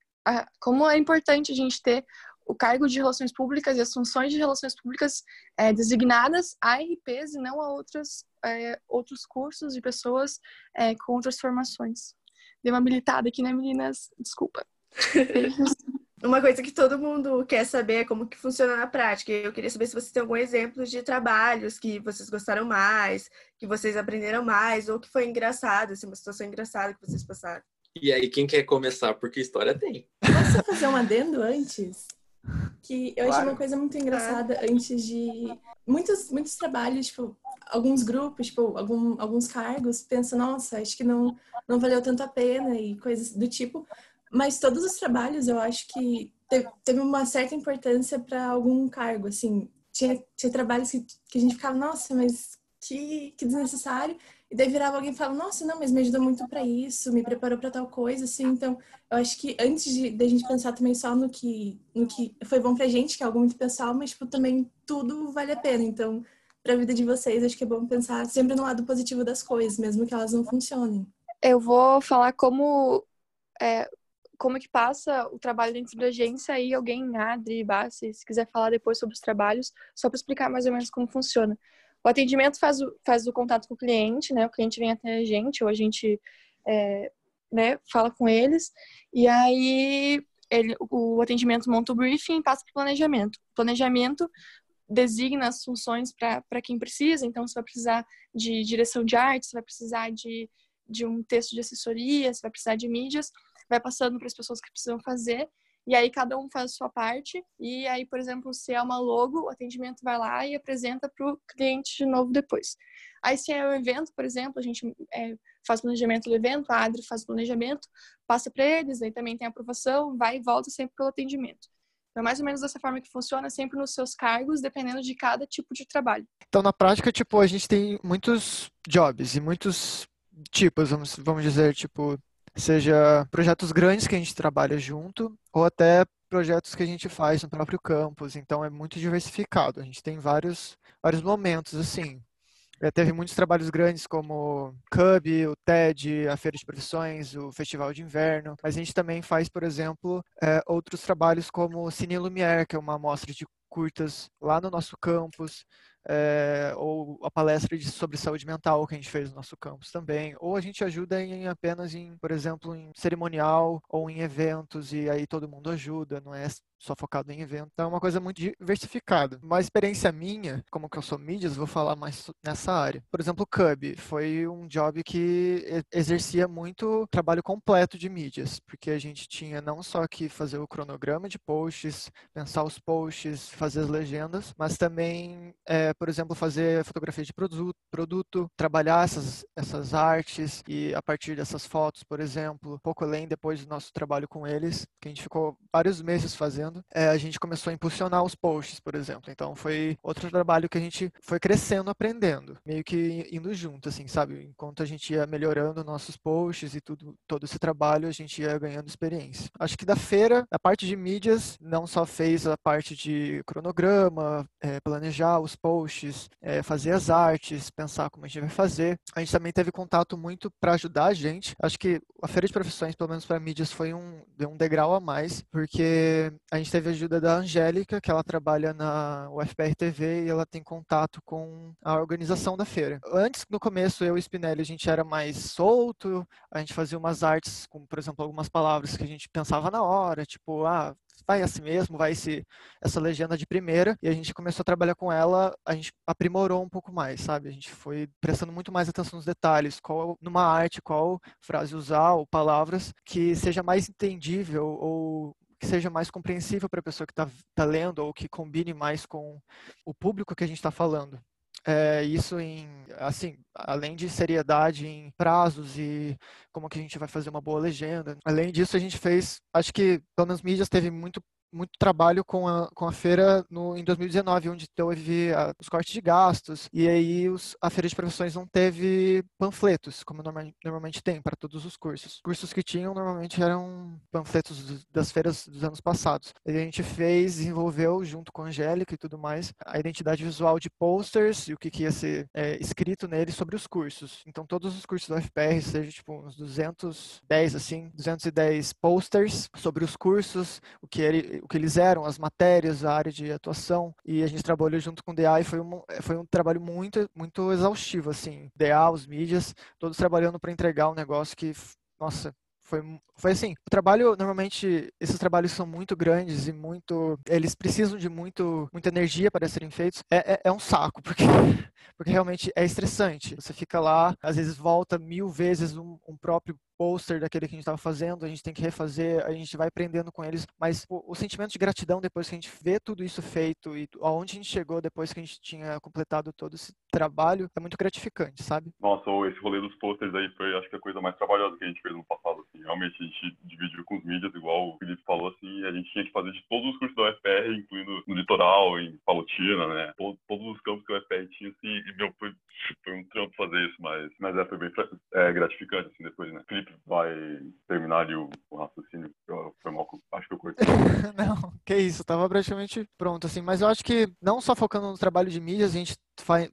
Como é importante a gente ter o cargo de relações públicas e as funções de relações públicas é, designadas a RPs e não a outras, é, outros cursos de pessoas é, com outras formações. Dei uma habilitada aqui, né, meninas? Desculpa. Uma coisa que todo mundo quer saber é como que funciona na prática. Eu queria saber se você tem algum exemplo de trabalhos que vocês gostaram mais, que vocês aprenderam mais, ou que foi engraçado, assim, uma situação engraçada que vocês passaram. E aí, quem quer começar? Porque história tem. Posso fazer um adendo antes? Que eu claro. achei uma coisa muito engraçada antes de muitos muitos trabalhos tipo alguns grupos tipo algum, alguns cargos pensam nossa acho que não não valeu tanto a pena e coisas do tipo mas todos os trabalhos eu acho que teve, uma certa importância para algum cargo assim tinha, tinha trabalhos que, que a gente ficava nossa mas que, que desnecessário e daí virava alguém e falava, nossa, não, mas me ajudou muito para isso, me preparou para tal coisa, assim. Então, eu acho que antes de, de a gente pensar também só no que, no que foi bom pra gente, que é algo muito pessoal, mas, tipo, também tudo vale a pena. Então, pra vida de vocês, acho que é bom pensar sempre no lado positivo das coisas, mesmo que elas não funcionem. Eu vou falar como, é, como que passa o trabalho dentro da agência e alguém, Adri, Bassi, se quiser falar depois sobre os trabalhos, só para explicar mais ou menos como funciona. O atendimento faz o, faz o contato com o cliente, né? O cliente vem até a gente, ou a gente é, né, fala com eles, e aí ele, o atendimento monta o briefing e passa para o planejamento. O planejamento designa as funções para quem precisa, então você vai precisar de direção de arte, você vai precisar de, de um texto de assessoria, você vai precisar de mídias, vai passando para as pessoas que precisam fazer, e aí cada um faz a sua parte. E aí, por exemplo, se é uma logo, o atendimento vai lá e apresenta para o cliente de novo depois. Aí se é um evento, por exemplo, a gente é, faz planejamento do evento, a Adri faz planejamento, passa para eles, aí também tem aprovação, vai e volta sempre pelo atendimento. Então, é mais ou menos dessa forma que funciona, sempre nos seus cargos, dependendo de cada tipo de trabalho. Então, na prática, tipo, a gente tem muitos jobs e muitos tipos, vamos, vamos dizer, tipo, seja projetos grandes que a gente trabalha junto ou até projetos que a gente faz no próprio campus. Então é muito diversificado. A gente tem vários vários momentos assim. Já teve muitos trabalhos grandes como Cub, o TED, a Feira de Profissões, o Festival de Inverno, mas a gente também faz, por exemplo, é, outros trabalhos como o Cine Lumière, que é uma amostra de curtas lá no nosso campus é, ou a palestra de, sobre saúde mental que a gente fez no nosso campus também, ou a gente ajuda em apenas em, por exemplo, em cerimonial ou em eventos e aí todo mundo ajuda, não é só focado em evento. Então é uma coisa muito diversificada. Uma experiência minha, como que eu sou mídias, vou falar mais nessa área. Por exemplo, o Cub foi um job que exercia muito trabalho completo de mídias, porque a gente tinha não só que fazer o cronograma de posts, pensar os posts, fazer as legendas, mas também é, por exemplo, fazer fotografia de produto, produto trabalhar essas, essas artes e a partir dessas fotos, por exemplo, um pouco além depois do nosso trabalho com eles, que a gente ficou vários meses fazendo, é, a gente começou a impulsionar os posts, por exemplo. Então foi outro trabalho que a gente foi crescendo, aprendendo, meio que indo junto, assim, sabe? Enquanto a gente ia melhorando nossos posts e tudo, todo esse trabalho, a gente ia ganhando experiência. Acho que da feira, a parte de mídias, não só fez a parte de cronograma, é, planejar os posts, é, fazer as artes, pensar como a gente vai fazer. A gente também teve contato muito para ajudar a gente. Acho que a feira de profissões, pelo menos para mídias, foi um, um degrau a mais, porque a gente teve ajuda da Angélica, que ela trabalha na UFPR TV e ela tem contato com a organização da feira. Antes, no começo, eu e Spinelli, a gente era mais solto, a gente fazia umas artes com, por exemplo, algumas palavras que a gente pensava na hora, tipo, ah, vai assim mesmo, vai esse, essa legenda de primeira, e a gente começou a trabalhar com ela, a gente aprimorou um pouco mais, sabe? A gente foi prestando muito mais atenção nos detalhes, qual numa arte, qual frase usar, ou palavras que seja mais entendível ou que seja mais compreensível para a pessoa que está tá lendo ou que combine mais com o público que a gente está falando. É, isso em, assim, além de seriedade em prazos e como que a gente vai fazer uma boa legenda. Além disso, a gente fez, acho que, pelo menos mídias teve muito muito trabalho com a, com a feira no, em 2019, onde teve a, os cortes de gastos, e aí os, a feira de profissões não teve panfletos, como normal, normalmente tem para todos os cursos. Os cursos que tinham normalmente eram panfletos das feiras dos anos passados. E a gente fez, desenvolveu, junto com a Angélica e tudo mais, a identidade visual de posters e o que, que ia ser é, escrito neles sobre os cursos. Então, todos os cursos da UFPR, seja tipo uns 210, assim, 210 posters sobre os cursos, o que ele o que eles eram, as matérias, a área de atuação, e a gente trabalhou junto com o DA e foi um, foi um trabalho muito, muito exaustivo, assim, DA, os mídias, todos trabalhando para entregar um negócio que, nossa, foi, foi assim, o trabalho, normalmente, esses trabalhos são muito grandes e muito, eles precisam de muito, muita energia para serem feitos, é, é, é um saco, porque, porque realmente é estressante, você fica lá, às vezes volta mil vezes um, um próprio pôster daquele que a gente estava fazendo, a gente tem que refazer, a gente vai aprendendo com eles, mas o, o, sentimento de gratidão depois que a gente vê tudo isso feito e aonde a gente chegou depois que a gente tinha completado todo esse trabalho é muito gratificante, sabe? Nossa, esse rolê dos posters aí foi, acho que a coisa mais trabalhosa que a gente fez no passado, assim. Realmente a gente dividiu com os mídias, igual o Felipe falou, assim, a gente tinha que fazer de todos os cursos da UFPR, incluindo no litoral, em Palotina, né? Todos, todos os campos que a UFPR tinha, assim, e, meu, foi, foi um trampo fazer isso, mas, mas é, foi bem é, gratificante, assim, depois, né? Felipe vai terminar o, o raciocínio. Foi mal, acho que eu cortei. não, que isso, tava praticamente pronto, assim. Mas eu acho que não só focando no trabalho de mídias, a gente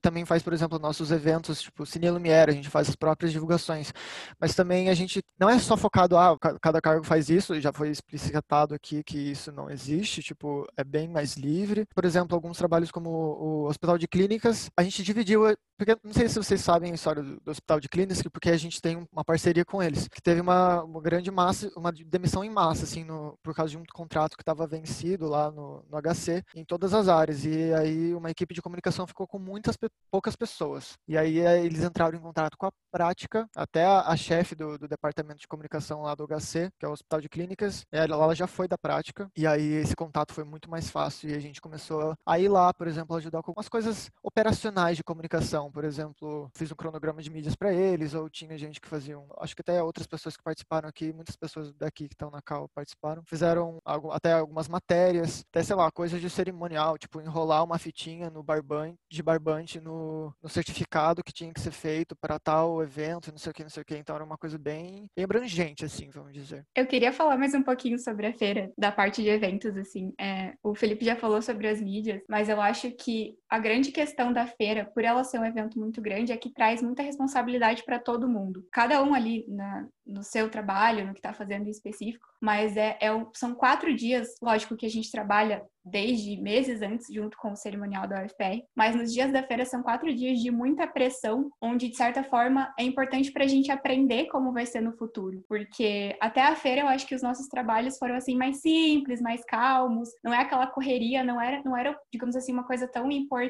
também faz, por exemplo, nossos eventos, tipo Cine Lumière, a gente faz as próprias divulgações. Mas também a gente não é só focado, ah, cada cargo faz isso, já foi explicitado aqui que isso não existe, tipo, é bem mais livre. Por exemplo, alguns trabalhos como o Hospital de Clínicas, a gente dividiu, porque não sei se vocês sabem a história do, do Hospital de Clínicas, porque a gente tem uma parceria com eles, que teve uma, uma grande massa, uma demissão em massa, assim, no, por causa de um contrato que estava vencido lá no, no HC, em todas as áreas. E aí uma equipe de comunicação ficou com muitas poucas pessoas. E aí eh, eles entraram em contato com a prática, até a, a chefe do, do, departamento de comunicação lá do HC, que é o Hospital de Clínicas, ela, ela, já foi da prática, e aí esse contato foi muito mais fácil e a gente começou a ir lá, por exemplo, ajudar com algumas coisas operacionais de comunicação, por exemplo, fiz um cronograma de mídias para eles, ou tinha gente que fazia, um, acho que até outras pessoas que participaram aqui, muitas pessoas daqui que estão na CAL participaram, fizeram algo, até algumas matérias, até sei lá, coisas de cerimonial, tipo enrolar uma fitinha no barbante, de barbante no, no certificado que tinha que ser feito para tal evento, não sei o que, não sei o que. Então era uma coisa bem, bem abrangente, assim, vamos dizer. Eu queria falar mais um pouquinho sobre a feira, da parte de eventos, assim. É, o Felipe já falou sobre as mídias, mas eu acho que a grande questão da feira, por ela ser um evento muito grande, é que traz muita responsabilidade para todo mundo. Cada um ali na, no seu trabalho, no que está fazendo em específico, mas é, é, são quatro dias, lógico que a gente trabalha desde meses antes, junto com o cerimonial da UFPR, mas nos dias da feira são quatro dias de muita pressão, onde, de certa forma, é importante para a gente aprender como vai ser no futuro, porque até a feira eu acho que os nossos trabalhos foram, assim, mais simples, mais calmos, não é aquela correria, não era, não era digamos assim, uma coisa tão importante,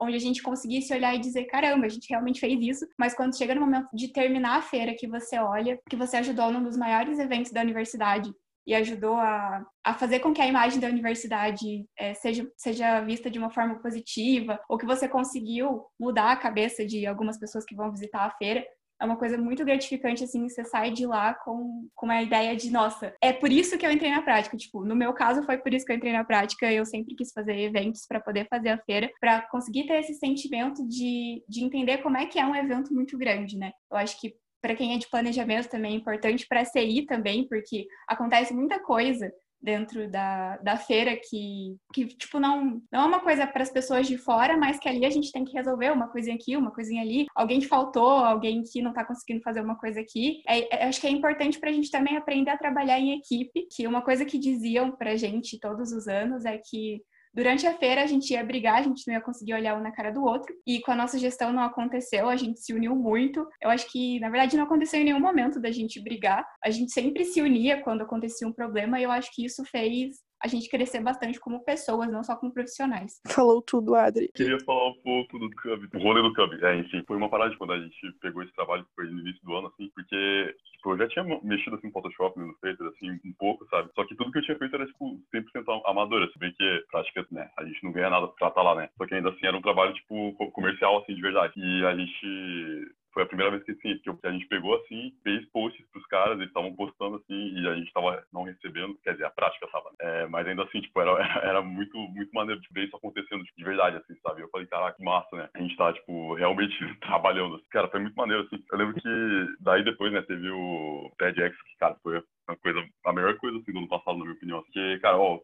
onde a gente conseguisse olhar e dizer, caramba, a gente realmente fez isso, mas quando chega no momento de terminar a feira, que você olha, que você ajudou num dos maiores eventos da universidade, e ajudou a, a fazer com que a imagem da universidade é, seja, seja vista de uma forma positiva, ou que você conseguiu mudar a cabeça de algumas pessoas que vão visitar a feira, é uma coisa muito gratificante, assim, você sai de lá com, com uma ideia de, nossa, é por isso que eu entrei na prática. Tipo, no meu caso, foi por isso que eu entrei na prática. Eu sempre quis fazer eventos para poder fazer a feira, para conseguir ter esse sentimento de, de entender como é que é um evento muito grande, né? Eu acho que para quem é de planejamento também é importante, para a CI também, porque acontece muita coisa dentro da, da feira que, que tipo, não, não é uma coisa para as pessoas de fora, mas que ali a gente tem que resolver uma coisinha aqui, uma coisinha ali. Alguém faltou, alguém que não está conseguindo fazer uma coisa aqui. É, é, acho que é importante para a gente também aprender a trabalhar em equipe, que uma coisa que diziam para gente todos os anos é que Durante a feira, a gente ia brigar, a gente não ia conseguir olhar um na cara do outro. E com a nossa gestão não aconteceu, a gente se uniu muito. Eu acho que, na verdade, não aconteceu em nenhum momento da gente brigar. A gente sempre se unia quando acontecia um problema e eu acho que isso fez a gente crescer bastante como pessoas, não só como profissionais. Falou tudo, Adri. Queria falar um pouco do Cub, o rolê do Cub. É, enfim, foi uma parada de quando a gente pegou esse trabalho, foi no início do ano, assim, porque, tipo, eu já tinha mexido, assim, no Photoshop, no Illustrator, assim, um pouco, sabe? Só que tudo que eu tinha feito era, tipo, 100% amadora, se bem que, prática, né, a gente não ganha nada pra estar lá, né? Só que ainda assim era um trabalho, tipo, comercial, assim, de verdade. E a gente foi a primeira vez que, assim, que a gente pegou assim, fez posts pros caras, eles estavam postando assim, e a gente tava não recebendo, quer dizer, a prática tava. Né? É, mas ainda assim, tipo, era, era muito, muito maneiro de ver isso acontecendo tipo, de verdade, assim, sabe? Eu falei, caraca, que massa, né? A gente tá, tipo, realmente trabalhando. Cara, foi muito maneiro, assim. Eu lembro que daí depois, né, teve o TEDx, que, cara, foi uma coisa, a melhor coisa, assim, do ano passado, na minha opinião. Porque, cara, ó,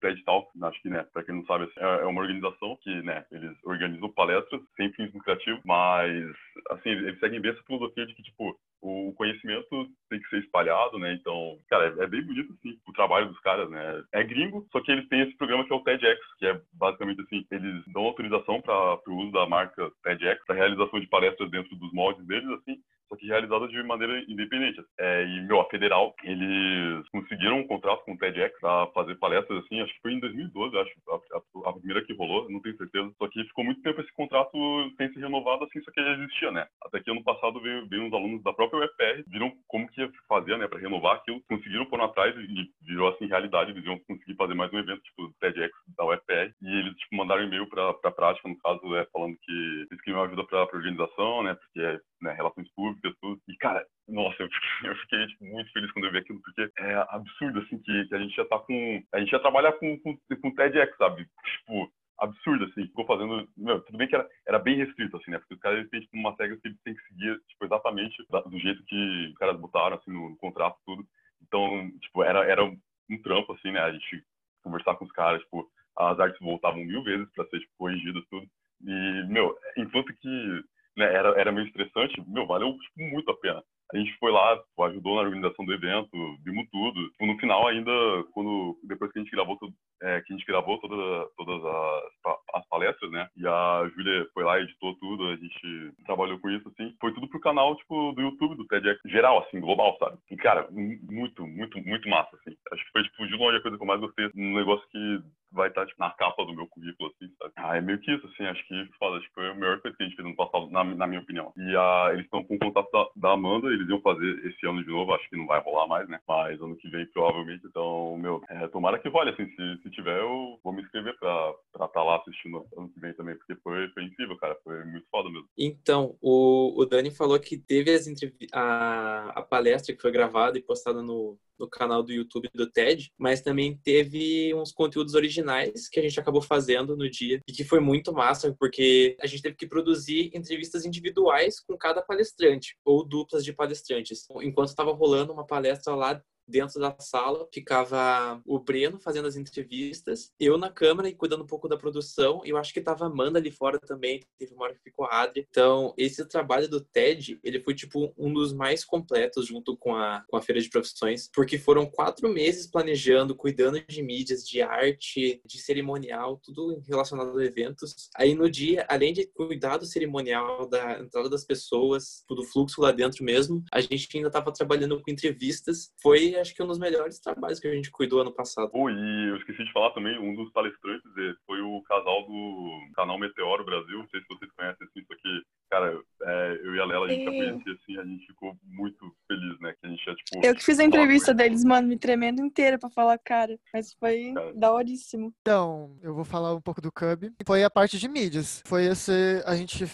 TED Talk, acho que, né, para quem não sabe, assim, é, é uma organização que, né, eles organizam palestras sem fins lucrativos, mas, assim, eles seguem bem essa filosofia de que, tipo, o conhecimento tem que ser espalhado, né? Então, cara, é, é, bem bonito, assim, o trabalho dos caras, né? É gringo, só que eles têm esse programa que é o TEDx, que é basicamente assim, eles dão autorização para o uso da marca TEDx, para realização de palestras dentro dos moldes deles, assim, só que realizada de maneira independente. É, e, meu, a Federal, eles conseguiram um contrato com o TEDx para fazer palestras, assim, acho que foi em 2012, acho, a, a, a, primeira que rolou, não tenho certeza. Só que ficou muito tempo esse contrato sem ser renovado, assim, só que já existia, né? Até que ano passado veio, veio uns alunos da própria UFR, viram como que ia fazer, né, para renovar aquilo, conseguiram pôr atrás e virou, assim, realidade, eles iam conseguir fazer mais um evento, tipo, TEDx da UFR, e eles, tipo, mandaram e-mail para a prática, no caso, é, falando que eles queriam ajuda para organização, né, porque é né, relações públicas, tudo. E, cara, nossa, eu fiquei, eu fiquei tipo, muito feliz quando eu vi aquilo, porque é absurdo, assim, que, que a gente já tá com. A gente já trabalha com, com, com TEDx, sabe? Tipo, absurdo, assim. Ficou fazendo. Meu, tudo bem que era, era bem restrito, assim, né? Porque os caras têm, tipo, umas regras que eles têm que seguir, tipo, exatamente do jeito que os caras botaram, assim, no, no contrato, tudo. Então, tipo, era, era um, trampo, assim, né? A gente conversar com os caras, tipo, as artes voltavam mil vezes para ser, tipo, corrigidas, tudo. E, meu, enquanto que né, era, era meio estressante, meu, valeu tipo, muito a pena. A gente foi lá, ajudou na organização do evento, vimos tudo. Tipo, no final ainda, quando depois que a gente gravou tudo, é, que a gente gravou toda, todas as, as, palestras, né? E a Júlia foi lá editou tudo, a gente trabalhou com isso, assim. Foi tudo pro canal, tipo, do YouTube, do TEDx geral, assim, global, sabe? E, cara, muito, muito, muito massa, assim. Acho que foi, tipo, de longe a coisa que eu mais gostei. Um negócio que vai estar tipo, na capa do meu currículo, assim, sabe? Ah, é meio que isso, assim, acho que foda, acho que foi a melhor coisa que a gente fez no passado, na, na minha opinião. E a, eles estão com o contato da, da, Amanda, eles iam fazer esse ano de novo, acho que não vai rolar mais, né? Mas ano que vem, provavelmente, então, meu, é, tomara que role, assim, se, se tiver, eu vou me inscrever pra estar tá lá assistindo ano que vem também, porque foi, foi incrível, cara, foi muito foda mesmo. Então, o, o Dani falou que teve as a, a palestra que foi gravada e postada no, no canal do YouTube do TED, mas também teve uns conteúdos originais que a gente acabou fazendo no dia e que foi muito massa, porque a gente teve que produzir entrevistas individuais com cada palestrante ou duplas de palestrantes. Enquanto estava rolando uma palestra lá dentro da sala ficava o Breno fazendo as entrevistas, eu na câmera e cuidando um pouco da produção, e eu acho que tava a Amanda ali fora também, teve uma hora que ficou a Adri. Então, esse trabalho do TED, ele foi tipo um dos mais completos junto com a, com a Feira de Profissões, porque foram quatro meses planejando, cuidando de mídias, de arte, de cerimonial, tudo relacionado a eventos. Aí no dia, além de cuidar do cerimonial, da entrada das pessoas, do fluxo lá dentro mesmo, a gente ainda estava trabalhando com entrevistas. Foi acho que um dos melhores trabalhos que a gente cuidou ano passado. Oh, e eu esqueci de falar também, um dos palestrantes eh, foi o casal do canal Meteoro Brasil. Não sei se vocês conhecem isso aqui. Cara, é, eu e a Lela, a gente já conhecia assim, a gente ficou muito feliz, né? Que a gente já, tipo. Eu que fiz a entrevista eles. deles, mano, me tremendo inteira pra falar, cara. Mas foi Cara. daoríssimo. Então, eu vou falar um pouco do Cub. Foi a parte de mídias. Foi esse, a gente,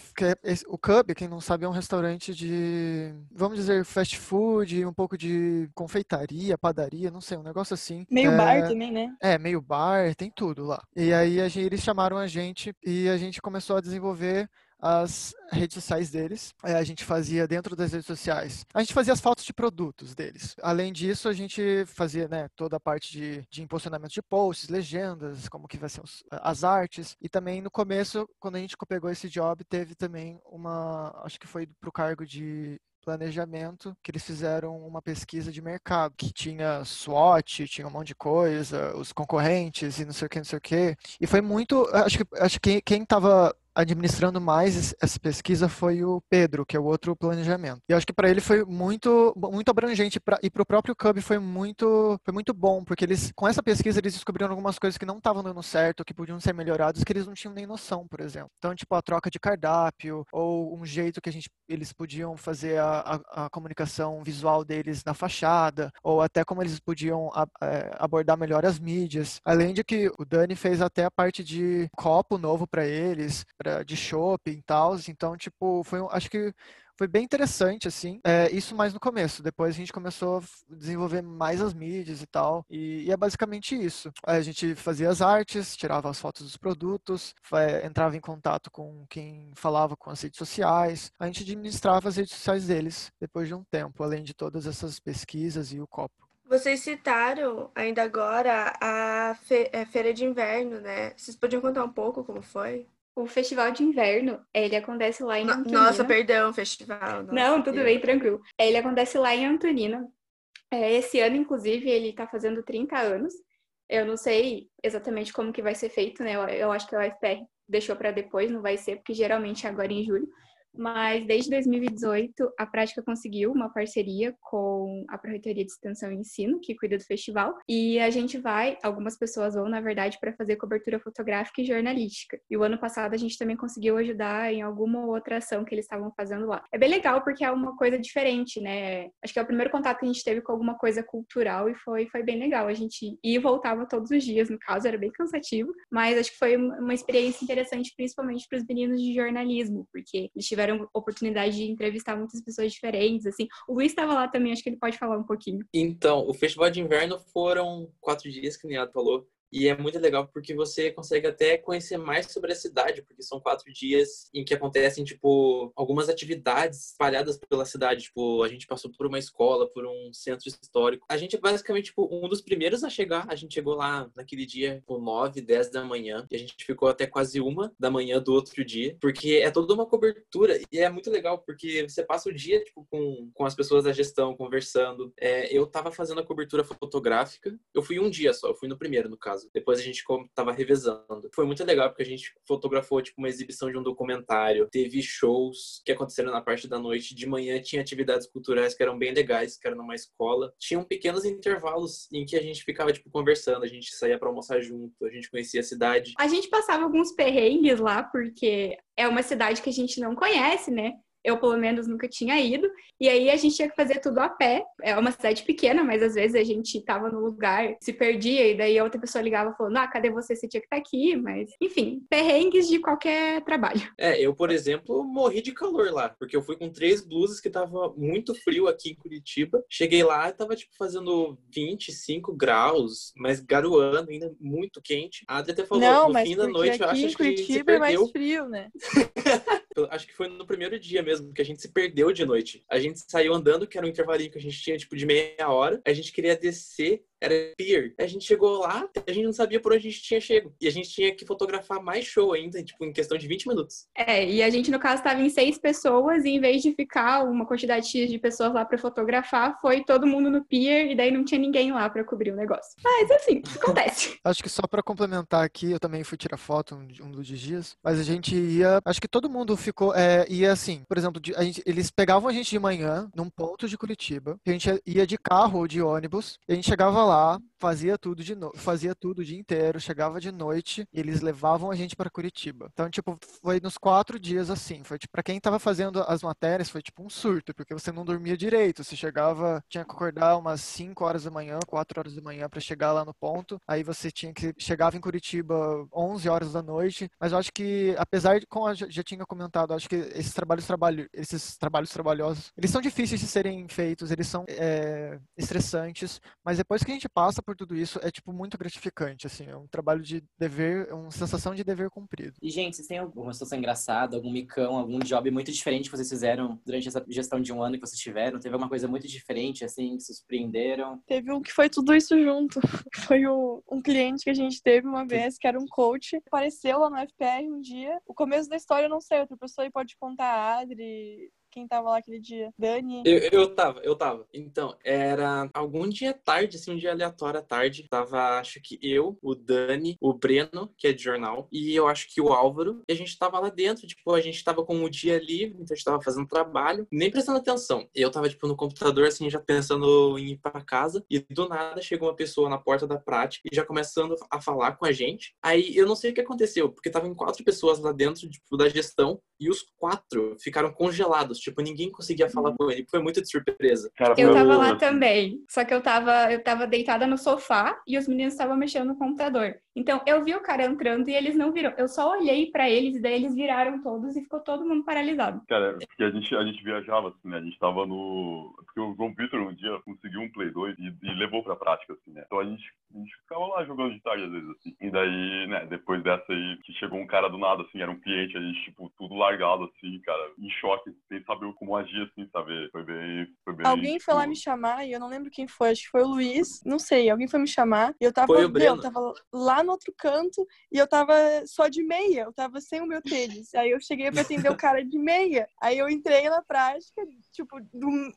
esse- o Cub, quem não sabe, é um restaurante de, vamos dizer, fast food, um pouco de confeitaria, padaria, não sei, um negócio assim. Meio É, bar também, né? É, meio bar, tem tudo lá. E aí a gente, eles chamaram a gente e a gente começou a desenvolver as redes sociais deles. É, a gente fazia dentro das redes sociais. A gente fazia as fotos de produtos deles. Além disso, a gente fazia né, toda a parte de, de impulsionamento de posts, legendas, como que vai ser os- as artes. E também no começo, quando a gente pegou esse job, teve também uma, acho que foi pro cargo de planejamento, que eles fizeram uma pesquisa de mercado, que tinha SWOT, tinha um monte de coisa, os concorrentes e não sei o que, não sei o que. E foi muito, acho que, acho que quem estava administrando mais essa pesquisa foi o Pedro, que é o outro planejamento. E eu acho que para ele foi muito muito abrangente pra, e para o próprio Cub foi muito foi muito bom, porque eles com essa pesquisa eles descobriram algumas coisas que não estavam dando certo, que podiam ser melhoradas, que eles não tinham nem noção, por exemplo. Então, tipo a troca de cardápio ou um jeito que a gente eles podiam fazer a, a, a comunicação visual deles na fachada, ou até como eles podiam a- é, abordar melhor as mídias. Além de que o Dani fez até a parte de copo novo para eles, pra, de shopping e tal. Então, tipo, foi um- acho que foi bem interessante, assim. É, isso mais no começo. Depois a gente começou a desenvolver mais as mídias e tal. E, e é basicamente isso. A gente fazia as artes, tirava as fotos dos produtos, fa- entrava em contato com quem falava com as redes sociais. A gente administrava as redes sociais deles depois de um tempo, além de todas essas pesquisas e o copo. Vocês citaram ainda agora a fe- é, feira de inverno, né? Vocês podiam contar um pouco como foi? O festival de inverno, ele acontece lá em Antonina. Nossa, perdão, festival. nossa, Não, tudo bem, tranquilo. Ele acontece lá em Antonina. É, esse ano, inclusive, ele tá fazendo 30 anos. Eu não sei exatamente como que vai ser feito, né? Eu, eu acho que a UFPR deixou para depois, não vai ser, porque geralmente é agora em julho. Mas desde 2018, a prática conseguiu uma parceria com a Pró-Reitoria de Extensão e Ensino, que cuida do festival, e a gente vai, algumas pessoas vão, na verdade, para fazer cobertura fotográfica e jornalística. E o ano passado a gente também conseguiu ajudar em alguma outra ação que eles estavam fazendo lá. É bem legal porque é uma coisa diferente, né? Acho que é o primeiro contato que a gente teve com alguma coisa cultural e foi, foi bem legal. A gente ia e voltava todos os dias, no caso, era bem cansativo, mas acho que foi uma experiência interessante, principalmente para os meninos de jornalismo, porque eles tiveram oportunidade de entrevistar muitas pessoas diferentes, assim. O Luiz estava lá também, acho que ele pode falar um pouquinho. Então, o festival de inverno foram quatro dias, que o Niato falou. E é muito legal porque você consegue até conhecer mais sobre a cidade, porque são quatro dias em que acontecem, tipo, algumas atividades espalhadas pela cidade. Tipo, a gente passou por uma escola, por um centro histórico. A gente, basicamente, tipo, um dos primeiros a chegar. A gente chegou lá naquele dia, por 9, 10 da manhã. E a gente ficou até quase uma da manhã do outro dia, porque é toda uma cobertura. E é muito legal, porque você passa o dia, tipo, com, com as pessoas da gestão, conversando. É, eu tava fazendo a cobertura fotográfica. Eu fui um dia só, eu fui no primeiro, no caso. Depois a gente tava revezando. Foi muito legal, porque a gente fotografou, tipo, uma exibição de um documentário. Teve shows que aconteceram na parte da noite. De manhã tinha atividades culturais que eram bem legais, que eram numa escola. Tinham pequenos intervalos em que a gente ficava, tipo, conversando. A gente saía para almoçar junto, a gente conhecia a cidade. A gente passava alguns perrengues lá, porque é uma cidade que a gente não conhece, né? Eu, pelo menos, nunca tinha ido. E aí a gente tinha que fazer tudo a pé. É uma cidade pequena, mas às vezes a gente tava no lugar, se perdia, e daí a outra pessoa ligava falando: Ah, cadê você? Você tinha que estar aqui. Mas, enfim, perrengues de qualquer trabalho. É, eu, por exemplo, morri de calor lá, porque eu fui com três blusas que tava muito frio aqui em Curitiba. Cheguei lá e tava, tipo, fazendo 25 graus, mas garoando, ainda muito quente. A Adri até falou, Não, no fim da noite, eu aqui acho que Curitiba é mais frio, né? Acho que foi no primeiro dia mesmo que a gente se perdeu de noite. A gente saiu andando, que era um intervalinho que a gente tinha, tipo, de meia hora. A gente queria descer. Era pier. A gente chegou lá, a gente não sabia por onde a gente tinha chego. E a gente tinha que fotografar mais show ainda, tipo, em questão de 20 minutos. É, e a gente, no caso, estava em seis pessoas, e em vez de ficar uma quantidade X de pessoas lá para fotografar, foi todo mundo no pier, e daí não tinha ninguém lá para cobrir o negócio. Mas, assim, acontece. Acho que só para complementar aqui, eu também fui tirar foto um, um dos dias, mas a gente ia. Acho que todo mundo ficou. É, ia assim, por exemplo, a gente- eles pegavam a gente de manhã num ponto de Curitiba, a gente ia de carro ou de ônibus, e a gente chegava lá, fazia tudo de no... fazia tudo o dia inteiro, chegava de noite e eles levavam a gente para Curitiba. Então, tipo, foi nos quatro dias assim. Foi tipo, para quem tava fazendo as matérias, foi tipo um surto, porque você não dormia direito. Você chegava, tinha que acordar umas 5 horas da manhã, 4 horas da manhã para chegar lá no ponto. Aí você tinha que chegava em Curitiba 11 horas da noite. Mas eu acho que, apesar de, como eu já tinha comentado, acho que esses trabalhos trabalho, esses trabalhos trabalhosos, eles são difíceis de serem feitos, eles são é, estressantes, mas depois que a gente passa por tudo isso, é tipo muito gratificante, assim, é um trabalho de dever, é uma sensação de dever cumprido. E, gente, vocês têm alguma situação engraçada, algum micão, algum job muito diferente que vocês fizeram durante essa gestão de um ano que vocês tiveram? Teve alguma coisa muito diferente, assim, que se surpreenderam? Teve um que foi tudo isso junto. Foi o- um cliente que a gente teve uma vez, que era um coach. Apareceu lá no FPR um dia. O começo da história eu não sei, outra pessoa aí pode contar a Adri, quem tava lá aquele dia. Dani. Eu, eu tava, eu tava. Então, era algum dia tarde, assim, um dia aleatório à tarde. Tava, acho que eu, o Dani, o Breno, que é de jornal, e eu acho que o Álvaro. E a gente tava lá dentro, tipo, a gente tava com o dia livre, então a gente tava fazendo trabalho, nem prestando atenção. Eu tava, tipo, no computador, assim, já pensando em ir pra casa, e do nada chegou uma pessoa na porta da prática e já começando a falar com a gente. Aí eu não sei o que aconteceu, porque tava em quatro pessoas lá dentro, tipo, da gestão, e os quatro ficaram congelados, tipo, ninguém conseguia falar com ele. Foi muito de surpresa. Cara, Eu tava lá também, só que eu tava, eu tava deitada no sofá e os meninos estavam mexendo no computador. Então, eu vi o cara entrando e eles não viram. Eu só olhei pra eles e daí eles viraram todos e ficou todo mundo paralisado. Cara, porque a gente, a gente viajava, assim, né? A gente tava no. Porque o João Vitor um dia conseguiu um Play 2 e, e levou pra prática, assim, né? Então a gente, a gente ficava lá jogando de tarde, às vezes, assim. E daí, né, depois dessa aí, que chegou um cara do nada, assim, era um cliente, a gente, tipo, tudo largado, assim, cara, em choque, sem saber como agir, assim, sabe? Foi bem. Foi bem Alguém foi lá tipo, me chamar e eu não lembro quem foi, acho que foi o Luiz, não sei, alguém foi me chamar e eu tava, Foi o meu, Breno. eu tava lá no outro canto e eu tava só de meia, eu tava sem o meu tênis. Aí eu cheguei pra atender o cara de meia. Aí eu entrei na prática, tipo,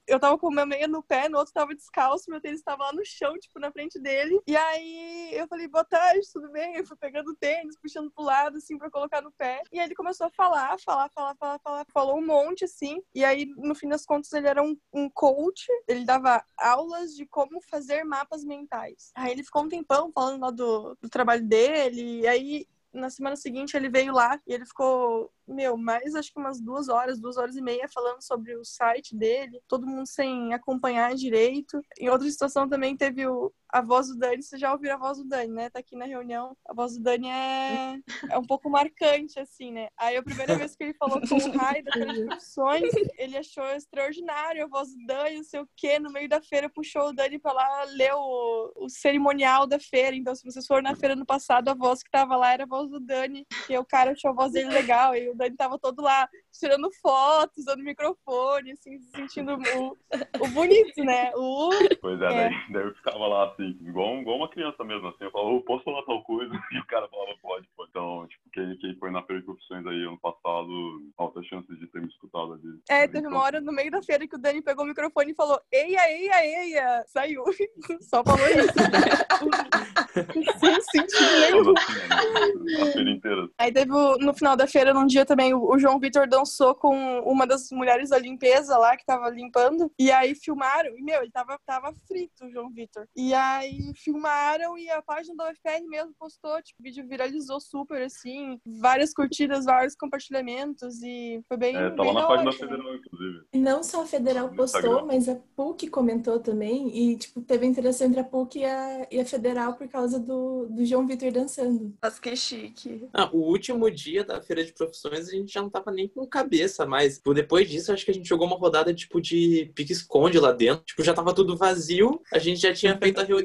eu tava com o meu meia no pé, no outro tava descalço, meu tênis tava lá no chão, tipo, na frente dele. E aí eu falei, boa tarde, tudo bem? Eu fui pegando o tênis, puxando pro lado, assim, pra colocar no pé. E ele começou a falar, falar, falar, falar, falar, falou um monte, assim. E aí, no fim das contas, ele era um, um coach, ele dava aulas de como fazer mapas mentais. Aí ele ficou um tempão falando lá do, do trabalho dele, e aí na semana seguinte ele veio lá e ele ficou, meu, mais acho que umas duas horas, duas horas e meia falando sobre o site dele, todo mundo sem acompanhar direito. Em outra situação também teve o, a voz do Dani, vocês já ouviram a voz do Dani, né? Tá aqui na reunião. A voz do Dani é, é um pouco marcante, assim, né? Aí a primeira vez que ele falou com o Rai da Feira de Profissões, ele achou extraordinário a voz do Dani, não sei o quê. No meio da feira puxou o Dani pra lá ler o, o cerimonial da feira. Então, se vocês foram na feira no passado, a voz que tava lá era a voz do Dani. E o cara achou a voz dele legal. E o Dani tava todo lá tirando fotos, usando microfone, assim, se sentindo o, o bonito, né? O Pois é, É. Daí, daí eu ficava lá, assim, igual, igual uma criança mesmo, assim. Eu falava, "Ô, posso falar tal coisa? E o cara falava, pode, pode. Então, tipo, quem, quem foi na feira de profissões aí ano passado, altas chances de ter me escutado ali. É, teve uma hora no meio da feira que o Dani pegou o microfone e falou: Eia, eia, eia! Saiu. Só falou isso. Sem sentido nenhum. Assim, a feira inteira. Aí teve no final da feira, num dia também, o, o João Vitor dançou com uma das mulheres da limpeza lá, que tava limpando. E aí filmaram, e meu, ele tava, tava frito, o João Vitor. E aí filmaram e a página da UFR mesmo postou, tipo, o vídeo viralizou super, assim, várias curtidas, vários compartilhamentos e foi bem. É, tá bem lá na da página hora, né? federal, inclusive. E não só a Federal No postou, Instagram. mas a PUC comentou também. E, tipo, teve interação entre a PUC e a, e a Federal por causa do, do João Vitor dançando. Nossa, que chique. Ah, o último dia da feira de profissões a gente já não tava nem com cabeça, mas tipo, depois disso acho que a gente jogou uma rodada tipo de pique-esconde lá dentro. Tipo, já tava tudo vazio, a gente já tinha feito a reunião,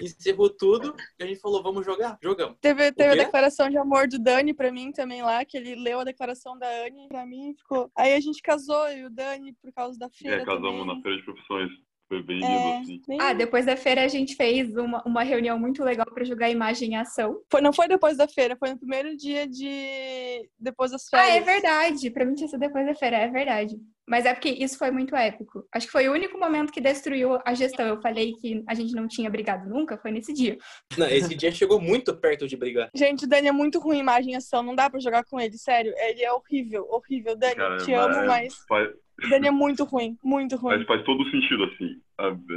encerrou tudo, e a gente falou, vamos jogar? Jogamos. Teve, teve a declaração de amor do Dani pra mim também lá, que ele leu a declaração da Anne pra mim e ficou. Aí a gente casou, e o Dani, por causa da feira. É, casamos também. na feira de profissões. Foi bem É, assim. bem- Ah, depois da feira a gente fez uma, uma reunião muito legal para jogar imagem em ação. Foi, não foi depois da feira, foi no primeiro dia de. depois das Ah, férias. é verdade. Pra mim tinha sido depois da feira, é verdade. Mas é porque isso foi muito épico. Acho que foi o único momento que destruiu a gestão. Eu falei que a gente não tinha brigado nunca, foi nesse dia. Não, esse dia chegou muito perto de brigar. Gente, o Dani é muito ruim em imagem e ação, não dá pra jogar com ele, sério. Ele é horrível, horrível. Dani, Cara, te amo, mas mas Dani é muito ruim, muito ruim. mas faz todo sentido, assim.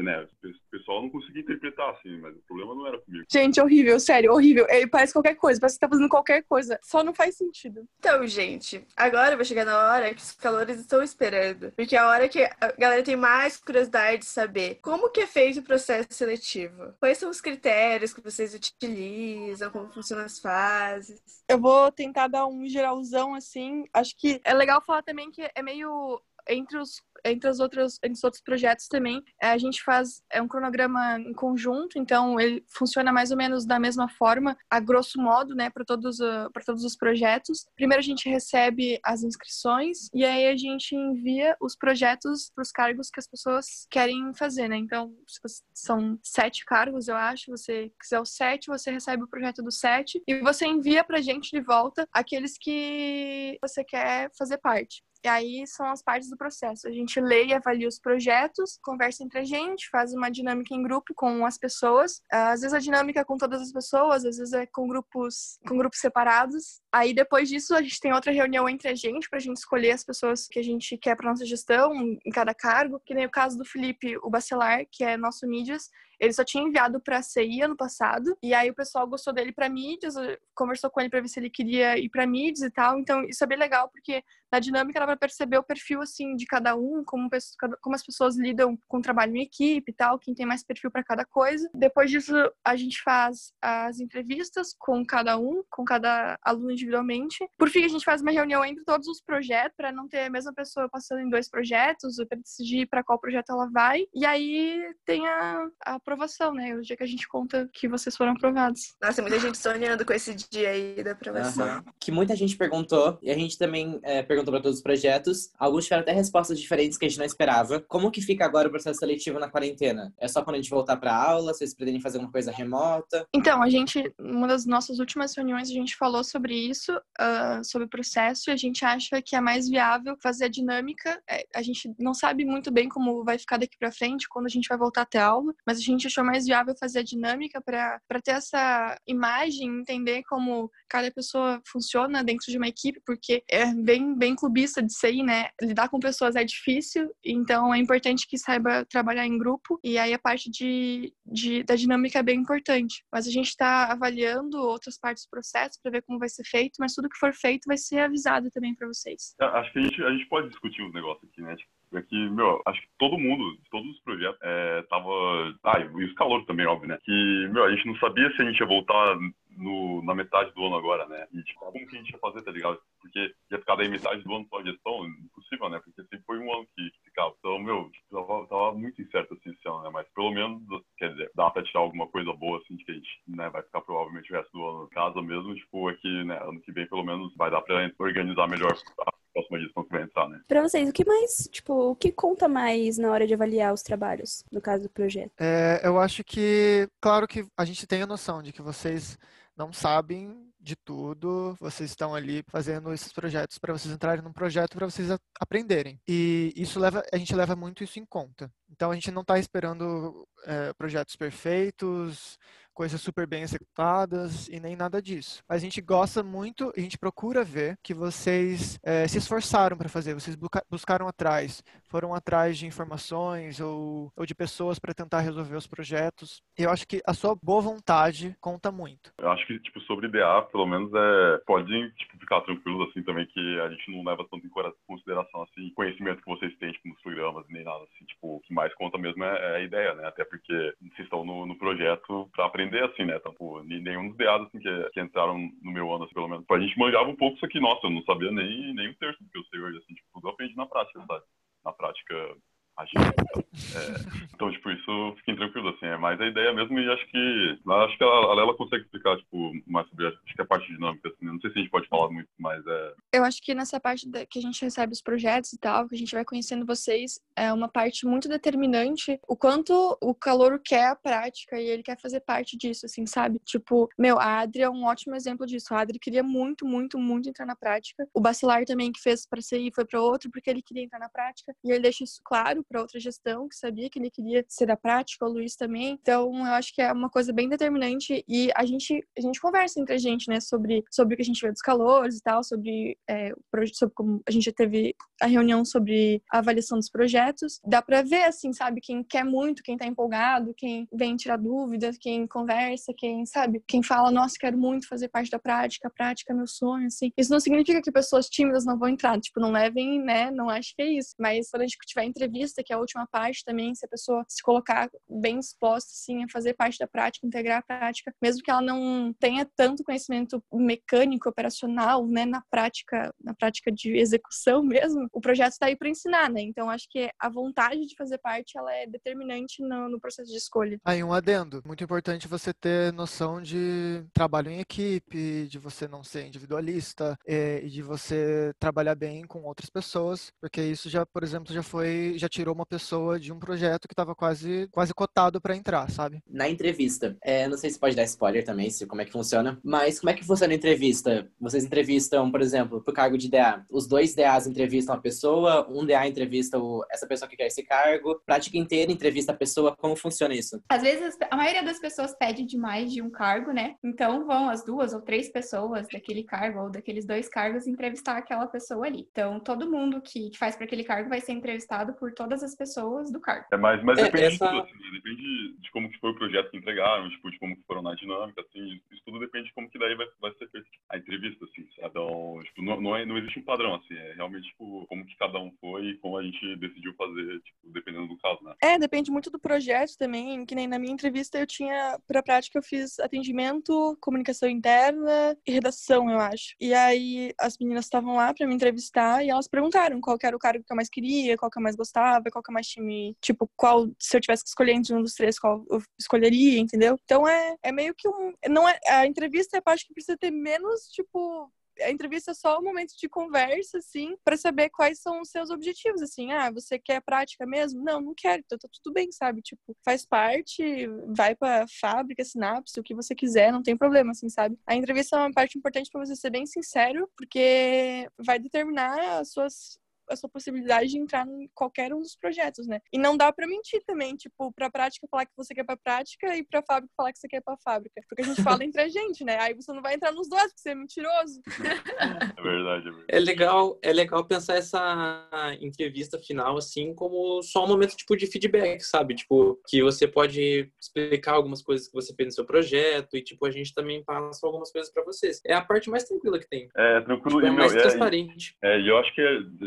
Né, o pessoal não conseguia interpretar, assim, mas o problema não era comigo. Gente, horrível, sério, horrível. Ele parece qualquer coisa, parece que tá fazendo qualquer coisa. Só não faz sentido. Então, gente, agora vai chegar na hora que os calores estão esperando. Porque é a hora que a galera tem mais curiosidade de saber como que é feito o processo seletivo. Quais são os critérios que vocês utilizam, como funcionam as fases. Eu vou tentar dar um geralzão assim. Acho que é legal falar também que é meio entre os entre os outros entre os outros projetos também é, a gente faz é um cronograma em conjunto então ele funciona mais ou menos da mesma forma a grosso modo né para todos para todos os projetos. Primeiro a gente recebe as inscrições e aí a gente envia os projetos para os cargos que as pessoas querem fazer né. Então são sete cargos eu acho você quiser o sete você recebe o projeto do sete e você envia para gente de volta aqueles que você quer fazer parte e aí são as partes do processo. A gente lê e avalia os projetos, conversa entre a gente, faz uma dinâmica em grupo com as pessoas. Às vezes a dinâmica é com todas as pessoas, às vezes é com grupos, com grupos separados. Aí depois disso a gente tem outra reunião entre a gente pra gente escolher as pessoas que a gente quer para nossa gestão em cada cargo, que nem o caso do Felipe, o Bacelar, que é nosso mídias, ele só tinha enviado para a CI ano passado, e aí o pessoal gostou dele para mídias, conversou com ele para ver se ele queria ir para mídias e tal. Então isso é bem legal porque na dinâmica dá para perceber o perfil assim de cada um, como, como as pessoas lidam com o trabalho em equipe e tal, quem tem mais perfil para cada coisa. Depois disso a gente faz as entrevistas com cada um, com cada aluno individualmente. Por fim a gente faz uma reunião entre todos os projetos para não ter a mesma pessoa passando em dois projetos, para decidir para qual projeto ela vai. E aí tem a, a aprovação, né? O dia que a gente conta que vocês foram aprovados. Nossa, muita gente sonhando com esse dia aí da aprovação. Aham. Que muita gente perguntou, e a gente também é, perguntou para todos os projetos. Alguns tiveram até respostas diferentes que a gente não esperava. Como que fica agora o processo seletivo na quarentena? É só quando a gente voltar para aula? Vocês pretendem fazer alguma coisa remota? Então, a gente, uma das nossas últimas reuniões, a gente falou sobre isso, ah, sobre o processo, e a gente acha que é mais viável fazer a dinâmica. É, a gente não sabe muito bem como vai ficar daqui para frente, quando a gente vai voltar a aula, mas a gente achou mais viável fazer a dinâmica para ter essa imagem, entender como cada pessoa funciona dentro de uma equipe, porque é bem, bem clubista de CI, né? Lidar com pessoas é difícil, então é importante que saiba trabalhar em grupo, e aí a parte de, de, da dinâmica é bem importante. Mas a gente está avaliando outras partes do processo para ver como vai ser feito, mas tudo que for feito vai ser avisado também para vocês. Eu Acho que a gente, a gente pode discutir os negócios aqui, né? Tipo, é meu, acho que todo mundo, todos os projetos, é, tava. Ah, e os calores também, óbvio, né? Que, meu, a gente não sabia se a gente ia voltar no, na metade do ano agora, né? E, tipo, como que a gente ia fazer, tá ligado? Porque ia ficar daí metade do ano só a gestão, impossível, né? Porque sempre foi um ano que ficava. Então, meu, tipo, tava, tava muito incerto assim esse ano, né? Mas pelo menos, quer dizer, dá pra tirar alguma coisa boa, assim, de que a gente, né, vai ficar provavelmente o resto do ano em casa mesmo. Tipo, é que, né, ano que vem, pelo menos, vai dar pra organizar melhor a próxima gestão que vai entrar, né? Pra vocês, o que mais, tipo, o que conta mais na hora de avaliar os trabalhos, no caso do projeto? É, eu acho que, claro que a gente tem a noção de que vocês não sabem de tudo, vocês estão ali fazendo esses projetos para vocês entrarem num projeto para vocês aprenderem. E isso leva, a gente leva muito isso em conta. Então a gente não está esperando é, projetos perfeitos, coisas super bem executadas e nem nada disso. Mas a gente gosta muito, a gente procura ver que vocês é, se esforçaram para fazer, vocês busca- buscaram atrás, foram atrás de informações ou, ou de pessoas para tentar resolver os projetos. E eu acho que a sua boa vontade conta muito. Eu acho que, tipo, sobre DA, pelo menos, é, podem, tipo, ficar tranquilos, assim, também, que a gente não leva tanto em consideração, assim, conhecimento que vocês têm, tipo, nos programas, nem nada, assim, tipo, o que mais conta mesmo é, é a ideia, né? Até porque vocês estão no, no projeto pra aprender, assim, né? Ni- nenhum dos DAs, assim, que, que entraram no meu ano, assim, pelo menos, a gente manjava um pouco isso aqui, nossa, eu não sabia nem, nem um terço do que eu sei hoje, assim, tipo, tudo aprendi na prática, sabe? Na prática agenda. É, então, tipo, isso fiquem tranquilos, assim, é mais a ideia mesmo e acho que acho que a, a Lela consegue explicar, tipo, mais sobre acho que a parte dinâmica, assim, não sei se a gente pode falar muito, mas é... Eu acho que nessa parte da, que a gente recebe os projetos e tal, que a gente vai conhecendo vocês, é uma parte muito determinante o quanto o calor quer a prática e ele quer fazer parte disso, assim, sabe? Tipo, meu, a Adri é um ótimo exemplo disso. A Adri queria muito, muito, muito entrar na prática. O Bacilar também, que fez para e foi para outro, porque ele queria entrar na prática. E ele deixa isso claro para outra gestão, que sabia que ele queria ser da prática, o Luiz também. Então, eu acho que é uma coisa bem determinante e a gente, a gente conversa entre a gente, né, sobre, sobre o que a gente vê dos calores e tal, sobre, é, sobre como a gente já teve a reunião sobre a avaliação dos projetos. Dá para ver, assim, sabe, quem quer muito, quem tá empolgado, quem vem tirar dúvidas, quem conversa, quem, sabe, quem fala, nossa, quero muito fazer parte da prática, a prática é meu sonho, assim. Isso não significa que pessoas tímidas não vão entrar, tipo, não levem, né, não acho que é isso. Mas quando a gente tiver entrevista, que é a última parte também, se a pessoa se colocar bem exposta, assim, a fazer parte da prática, integrar a prática, mesmo que ela não tenha tanto conhecimento mecânico, operacional, né, na prática, na prática de execução mesmo, o projeto está aí para ensinar, né? Então acho que a vontade de fazer parte, ela é determinante no, no processo de escolha. Aí um adendo, muito importante você ter noção de trabalho em equipe, de você não ser individualista eh, e de você trabalhar bem com outras pessoas, porque isso já, por exemplo, já foi, já tirou uma pessoa de um projeto que estava quase, quase cotado para entrar, sabe? Na entrevista, é, não sei se pode dar spoiler também, se como é que funciona, mas como é que funciona a entrevista? Vocês entrevistam, por exemplo, pro cargo de DA, os dois DAs entrevistam a pessoa, um DA entrevista o, essa pessoa que quer esse cargo, prática inteira entrevista a pessoa, como funciona isso? Às vezes, a maioria das pessoas pede de mais de um cargo, né? Então vão as duas ou três pessoas daquele cargo ou daqueles dois cargos entrevistar aquela pessoa ali. Então todo mundo que, que faz para aquele cargo vai ser entrevistado por todas as pessoas do cargo. É, mas, mas É, depende essa- de tudo, assim, né? depende de como que foi o projeto que entregaram, tipo, de como que foram na dinâmica, assim, isso tudo depende de como que daí vai, vai ser feita a entrevista, assim, sabe? Então, tipo, não, não, é, não existe um padrão, assim, é realmente, tipo, como que cada um foi e como a gente decidiu fazer, tipo, dependendo do caso, né? É, depende muito do projeto também, que nem na minha entrevista eu tinha, pra prática eu fiz atendimento, comunicação interna e redação, eu acho. E aí as meninas estavam lá pra me entrevistar e elas perguntaram qual que era o cargo que eu mais queria, qual que eu mais gostava, qual que eu mais tinha me... Tipo, qual, se eu tivesse que escolher entre um dos três, qual eu escolheria, entendeu? Então é, é meio que um... Não é, a entrevista é a parte que precisa ter menos, tipo, a entrevista é só um momento de conversa, assim, para saber quais são os seus objetivos, assim. Ah, você quer prática mesmo? Não, não quero, então tá tudo bem, sabe? Tipo, faz parte, vai pra fábrica, sinapse, o que você quiser, não tem problema, assim, sabe? A entrevista é uma parte importante para você ser bem sincero, porque vai determinar as suas a sua possibilidade de entrar em qualquer um dos projetos, né? E não dá pra mentir também, tipo, pra prática falar que você quer pra prática e pra fábrica falar que você quer pra fábrica. Porque a gente fala entre a gente, né? Aí você não vai entrar nos dois, porque você é mentiroso. É verdade, é verdade. É legal, é legal pensar essa entrevista final assim como só um momento tipo de feedback, sabe? Tipo, que você pode explicar algumas coisas que você fez no seu projeto e tipo a gente também passa algumas coisas pra vocês. É a parte mais tranquila que tem. É, tranquilo, Tipo, é e, meu, mais é, transparente. É, e eu acho que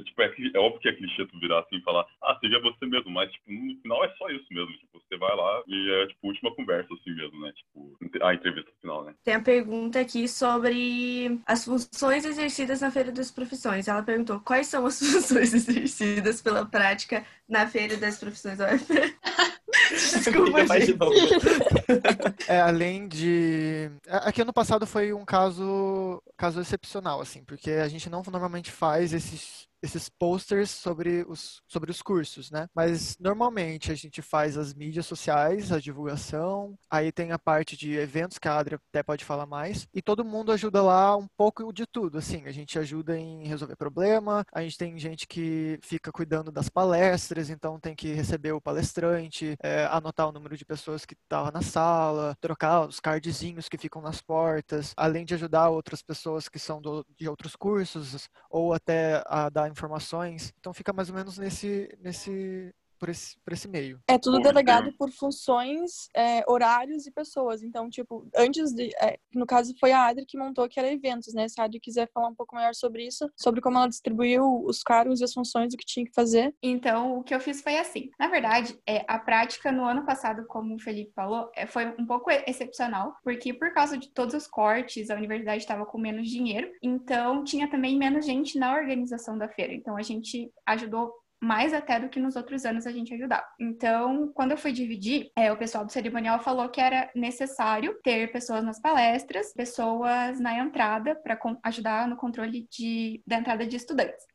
tipo, é, é óbvio que é clichê tu virar assim e falar, ah, seja você mesmo, mas, tipo, no final é só isso mesmo. Tipo, você vai lá e é, tipo, última conversa assim mesmo, né? Tipo, a entrevista final, né? Tem a pergunta aqui sobre as funções exercidas na Feira das Profissões. Ela perguntou quais são as funções exercidas pela prática na Feira das Profissões UFP. Desculpa, Mais de gente. novo. É, além de. a- Aqui ano passado foi um caso, caso excepcional, assim, porque a gente não normalmente faz esses, esses posters sobre os, sobre os cursos, né? Mas normalmente a gente faz as mídias sociais, a divulgação, aí tem a parte de eventos que a Adria até pode falar mais, e todo mundo ajuda lá um pouco de tudo, assim, a gente ajuda em resolver problema, a gente tem gente que fica cuidando das palestras, então tem que receber o palestrante, é, anotar o número de pessoas que estavam na sala, trocar os cardzinhos que ficam nas portas, além de ajudar outras pessoas que são do- de outros cursos, ou até a dar informações. Então fica mais ou menos nesse, nesse, por esse, por esse meio. É tudo delegado por funções, é, horários e pessoas. Então, tipo, antes de. é, no caso, foi a Adri que montou, que era eventos, né? Se a Adri quiser falar um pouco melhor sobre isso, sobre como ela distribuiu os cargos e as funções, o que tinha que fazer. Então, o que eu fiz foi assim. Na verdade, é, a prática no ano passado, como o Felipe falou, é, foi um pouco excepcional, porque por causa de todos os cortes, a universidade estava com menos dinheiro, então tinha também menos gente na organização da feira. Então, a gente ajudou mais até do que nos outros anos a gente ajudava. Então, quando eu fui dividir, é, o pessoal do cerimonial falou que era necessário ter pessoas nas palestras, pessoas na entrada para ajudar no controle de, da entrada de estudantes.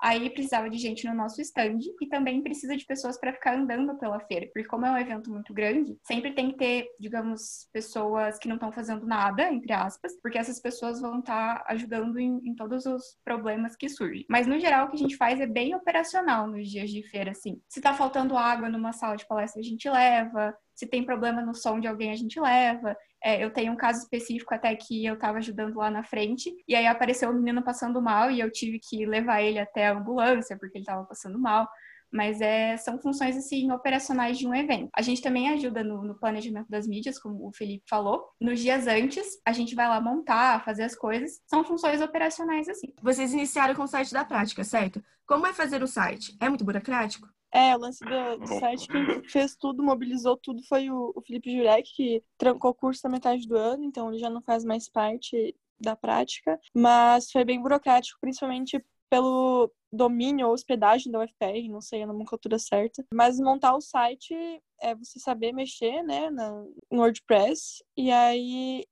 Aí precisava de gente no nosso stand e também precisa de pessoas para ficar andando pela feira, porque como é um evento muito grande, sempre tem que ter, digamos, pessoas que não estão fazendo nada, entre aspas, porque essas pessoas vão estar tá ajudando em, em, todos os problemas que surgem. Mas no geral o que a gente faz é bem operacional nos dias de feira, assim. Se tá faltando água numa sala de palestra, a gente leva. Se tem problema no som de alguém, a gente leva. É, eu tenho um caso específico até que eu estava ajudando lá na frente, e aí apareceu um menino passando mal e eu tive que levar ele até a ambulância porque ele estava passando mal. Mas é, são funções assim operacionais de um evento. A gente também ajuda no, no, planejamento das mídias, como o Felipe falou. Nos dias antes, a gente vai lá montar, fazer as coisas. São funções operacionais assim. Vocês iniciaram com o site da prática, certo? Como é fazer o site? É muito burocrático? É, o lance do, do, site, quem fez tudo, mobilizou tudo foi o, o Felipe Jurek, que trancou o curso na metade do ano, então ele já não faz mais parte da prática, mas foi bem burocrático, principalmente pelo domínio ou hospedagem da UFPR, não sei a nomenclatura certa, mas montar o site é você saber mexer, né, na, no WordPress, e aí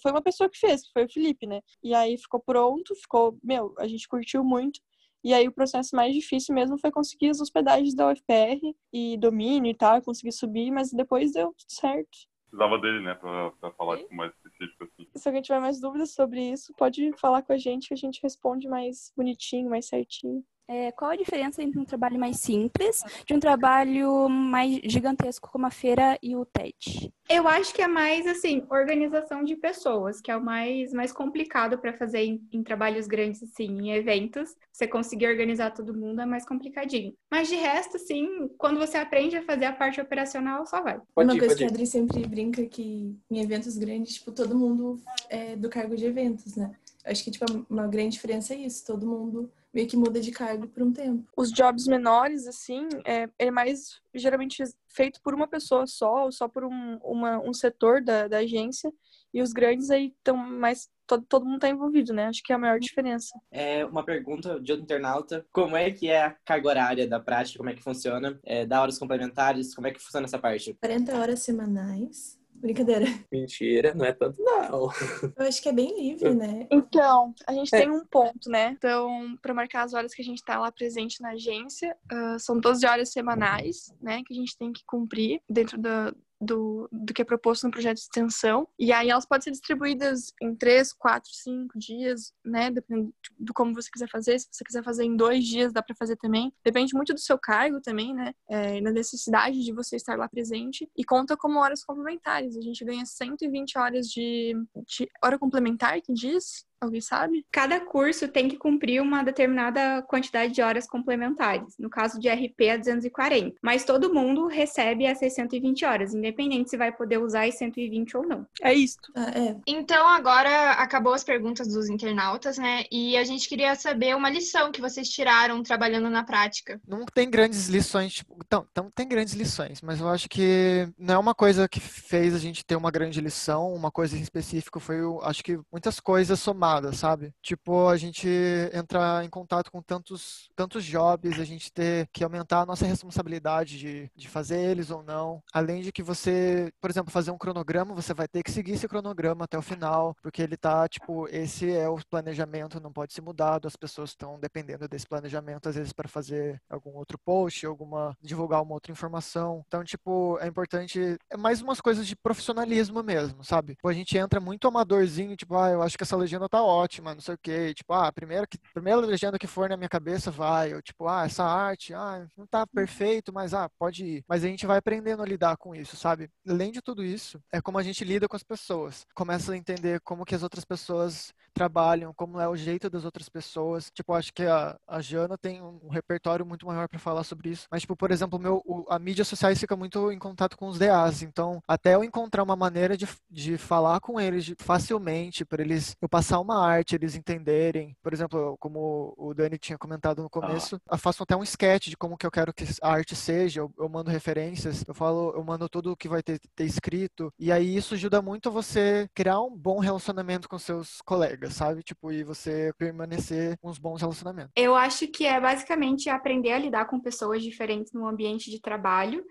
foi uma pessoa que fez, que foi o Felipe, né, e aí ficou pronto, ficou, meu, a gente curtiu muito, e aí o processo mais difícil mesmo foi conseguir as hospedagens da UFPR e domínio e tal, conseguir subir, mas depois deu tudo certo. Precisava dele, né, pra, pra falar com mais específico assim. Se alguém tiver mais dúvidas sobre isso, pode falar com a gente que a gente responde mais bonitinho, mais certinho. É, qual a diferença entre um trabalho mais simples de um trabalho mais gigantesco como a feira e o TED? Eu acho que é mais assim, organização de pessoas, que é o mais, mais complicado para fazer em, em, trabalhos grandes, assim, em eventos. Você conseguir organizar todo mundo é mais complicadinho. Mas de resto, assim, quando você aprende a fazer a parte operacional, só vai. Pode Uma ir, coisa que a Adri sempre brinca que em eventos grandes, tipo, todo mundo é do cargo de eventos, né? Acho que, tipo, uma grande diferença é isso, todo mundo meio que muda de cargo por um tempo. Os jobs menores, assim, é, é mais geralmente feito por uma pessoa só, ou só por um, uma, um setor da, da agência, e os grandes aí estão mais. Todo, todo mundo está envolvido, né? Acho que é a maior diferença. É uma pergunta de outro internauta: como é que é a carga horária da prática? Como é que funciona? É, dá horas complementares? Como é que funciona essa parte? 40 horas semanais Brincadeira. Mentira, não é tanto não. Eu acho que é bem livre, né? Então, a gente é. tem um ponto, né? Então, para marcar as horas que a gente tá lá presente na agência, uh, são 12 horas semanais, né? Que a gente tem que cumprir dentro da, do, do que é proposto no projeto de extensão. E aí elas podem ser distribuídas em três, quatro, cinco dias, né? Dependendo do como você quiser fazer. Se você quiser fazer em dois dias, dá para fazer também. Depende muito do seu cargo também, né? É, da necessidade de você estar lá presente. E conta como horas complementares. A gente ganha 120 horas de, de hora complementar, que diz, Alguém sabe? Cada curso tem que cumprir uma determinada quantidade de horas complementares. No caso de RP, é 240. Mas todo mundo recebe as 620 horas, independente se vai poder usar as 120 ou não. É isso. Ah, é. Então, agora acabou as perguntas dos internautas, né? E a gente queria saber uma lição que vocês tiraram trabalhando na prática. Não tem grandes lições, tipo, então, então tem grandes lições, mas eu acho que não é uma coisa que fez a gente ter uma grande lição, uma coisa em específico, foi, acho que muitas coisas somadas sabe? Tipo, a gente entrar em contato com tantos, tantos jobs, a gente ter que aumentar a nossa responsabilidade de, de fazer eles ou não. Além de que você, por exemplo, fazer um cronograma, você vai ter que seguir esse cronograma até o final, porque ele tá, tipo, esse é o planejamento, não pode ser mudado, as pessoas estão dependendo desse planejamento, às vezes, para fazer algum outro post, alguma, divulgar uma outra informação. Então, tipo, é importante, é mais umas coisas de profissionalismo mesmo, sabe? Tipo, a gente entra muito amadorzinho, tipo, ah, eu acho que essa legenda tá ótima, não sei o quê. Tipo, ah, a primeira, que, primeira legenda que for na minha cabeça vai. Ou tipo, ah, essa arte, ah, não tá perfeito, mas ah, pode ir. Mas a gente vai aprendendo a lidar com isso, sabe? Além de tudo isso, é como a gente lida com as pessoas. Começa a entender como que as outras pessoas trabalham, como é o jeito das outras pessoas. Tipo, acho que a, a Jana tem um repertório muito maior para falar sobre isso. Mas, tipo, por exemplo, meu, o, a mídia sociais fica muito em contato com os DAs. Então, até eu encontrar uma maneira de, de falar com eles facilmente, para eles eu passar uma arte, eles entenderem. Por exemplo, como o Dani tinha comentado no começo, eu faço até um sketch de como que eu quero que a arte seja, eu, eu mando referências, eu falo, eu mando tudo o que vai ter, ter escrito. E aí isso ajuda muito você criar um bom relacionamento com seus colegas, sabe? Tipo, e você permanecer uns bons relacionamentos. Eu acho que é basicamente aprender a lidar com pessoas diferentes no ambiente de trabalho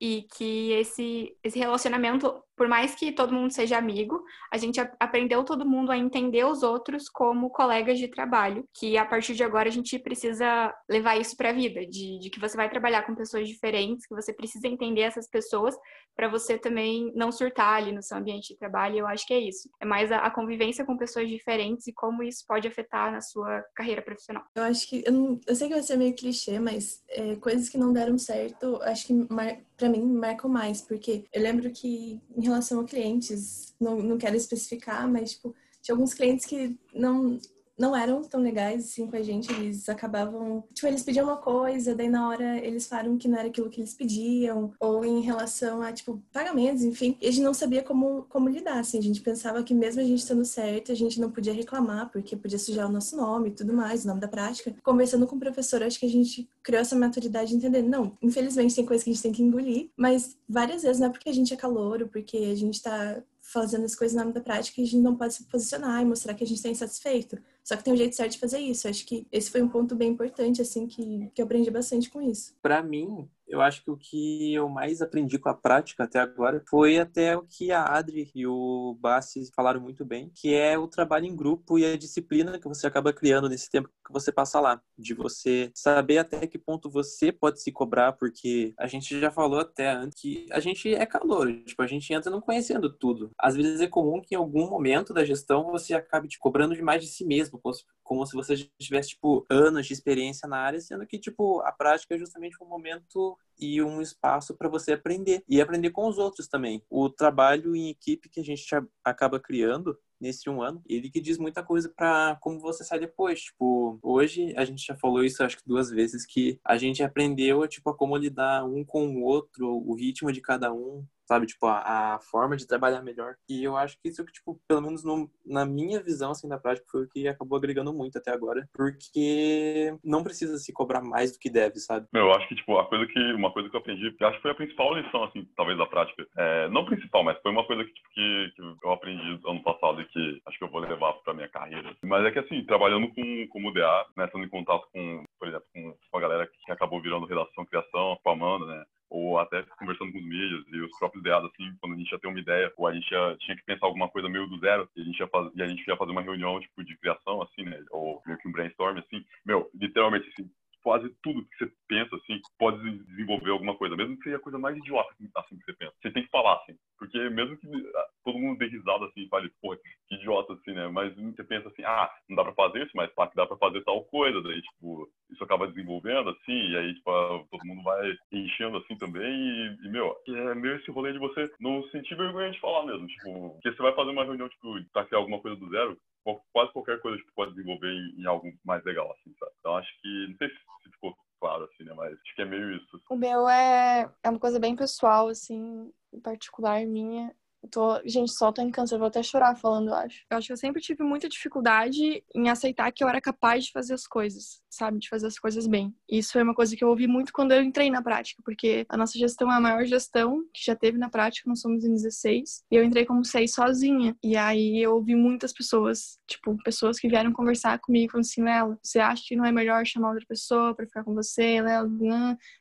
e que esse, esse relacionamento por mais que todo mundo seja amigo, a gente aprendeu todo mundo a entender os outros como colegas de trabalho, que a partir de agora a gente precisa levar isso para a vida, de, de, que você vai trabalhar com pessoas diferentes, que você precisa entender essas pessoas para você também não surtar ali no seu ambiente de trabalho. Eu acho que é isso. É mais a, a convivência com pessoas diferentes e como isso pode afetar na sua carreira profissional. Eu acho que, eu, não, eu sei que vai ser meio clichê, mas é, coisas que não deram certo, acho que para mim marcam mais, porque eu lembro que em relação a clientes, não, não quero especificar, mas tipo, tinha alguns clientes que não não eram tão legais assim com a gente, eles acabavam, tipo, eles pediam uma coisa, daí na hora eles falaram que não era aquilo que eles pediam, ou em relação a, tipo, pagamentos, enfim, e a gente não sabia como, como lidar, assim, a gente pensava que mesmo a gente estando certo, a gente não podia reclamar, porque podia sujar o nosso nome e tudo mais, o nome da prática. Conversando com o professor, acho que a gente criou essa maturidade de entender, não, infelizmente tem coisa que a gente tem que engolir, mas várias vezes não é porque a gente é calouro, porque a gente tá fazendo as coisas na nome da prática, a gente não pode se posicionar e mostrar que a gente está insatisfeito. Só que tem um jeito certo de fazer isso. Acho que esse foi um ponto bem importante, assim, que, que eu aprendi bastante com isso. Para mim, eu acho que o que eu mais aprendi com a prática até agora foi até o que a Adri e o Bassi falaram muito bem, que é o trabalho em grupo e a disciplina que você acaba criando nesse tempo que você passa lá, de você saber até que ponto você pode se cobrar, porque a gente já falou até antes que a gente é calor, tipo, a gente entra não conhecendo tudo. Às vezes é comum que em algum momento da gestão você acabe te cobrando demais de si mesmo, como se, você tivesse, tipo, anos de experiência na área, sendo que, tipo, a prática é justamente um momento e um espaço para você aprender e aprender com os outros também. O trabalho em equipe que a gente acaba criando nesse um ano, ele que diz muita coisa para como você sai depois. Tipo, hoje a gente já falou isso acho que duas vezes que a gente aprendeu tipo a como lidar um com o outro, o ritmo de cada um, sabe? Tipo, a, a, forma de trabalhar melhor. E eu acho que isso, tipo, pelo menos no, na minha visão, assim, da prática, foi o que acabou agregando muito até agora, porque não precisa se cobrar mais do que deve, sabe? Meu, eu acho que, tipo, a coisa que, uma coisa que eu aprendi, acho que foi a principal lição, assim, talvez da prática, é, não principal, mas foi uma coisa que, tipo, que, que, eu aprendi ano passado e que acho que eu vou levar pra minha carreira. Mas é que, assim, trabalhando com, como DA, né, estando em contato com, por exemplo, com, com a galera que acabou virando redação, criação, com a Amanda, né, ou até conversando com os mídias e os próprios ideados, assim, quando a gente ia ter uma ideia, ou a gente ia, tinha que pensar alguma coisa meio do zero, e a gente ia, a gente ia fazer uma reunião, tipo, de criação, assim, né, ou meio que um brainstorm, assim, meu, literalmente, assim, quase tudo que você pensa, assim, pode desenvolver alguma coisa, mesmo que seja a coisa mais idiota, assim, que você pensa. Você tem que falar, assim, porque mesmo que ah, todo mundo dê risada, assim, e fale, pô, que idiota, assim, né, mas você pensa assim, ah, não dá pra fazer isso, mas tá, que dá pra fazer tal coisa, daí, tipo, isso acaba desenvolvendo, assim, e aí, tipo, todo mundo vai enchendo, assim, também, e, e meu, é meio esse rolê de você não sentir vergonha de falar mesmo, tipo, porque você vai fazer uma reunião, tipo, pra criar alguma coisa do zero, quase qualquer coisa tipo, pode desenvolver em, em, algo mais legal, assim, sabe? Então acho que, não sei se ficou claro, assim, né? Mas acho que é meio isso. O meu é, é uma coisa bem pessoal, assim, em particular minha. Tô, gente, só tô em câncer, vou até chorar falando, eu acho. Eu acho que eu sempre tive muita dificuldade em aceitar que eu era capaz de fazer as coisas, sabe? De fazer as coisas bem. Isso foi uma coisa que eu ouvi muito quando eu entrei na prática, porque a nossa gestão é a maior gestão que já teve na prática, nós somos em 16, e eu entrei como 6 sozinha. E aí eu ouvi muitas pessoas, tipo, pessoas que vieram conversar comigo, falando assim, Lela, você acha que não é melhor chamar outra pessoa para ficar com você, Lela?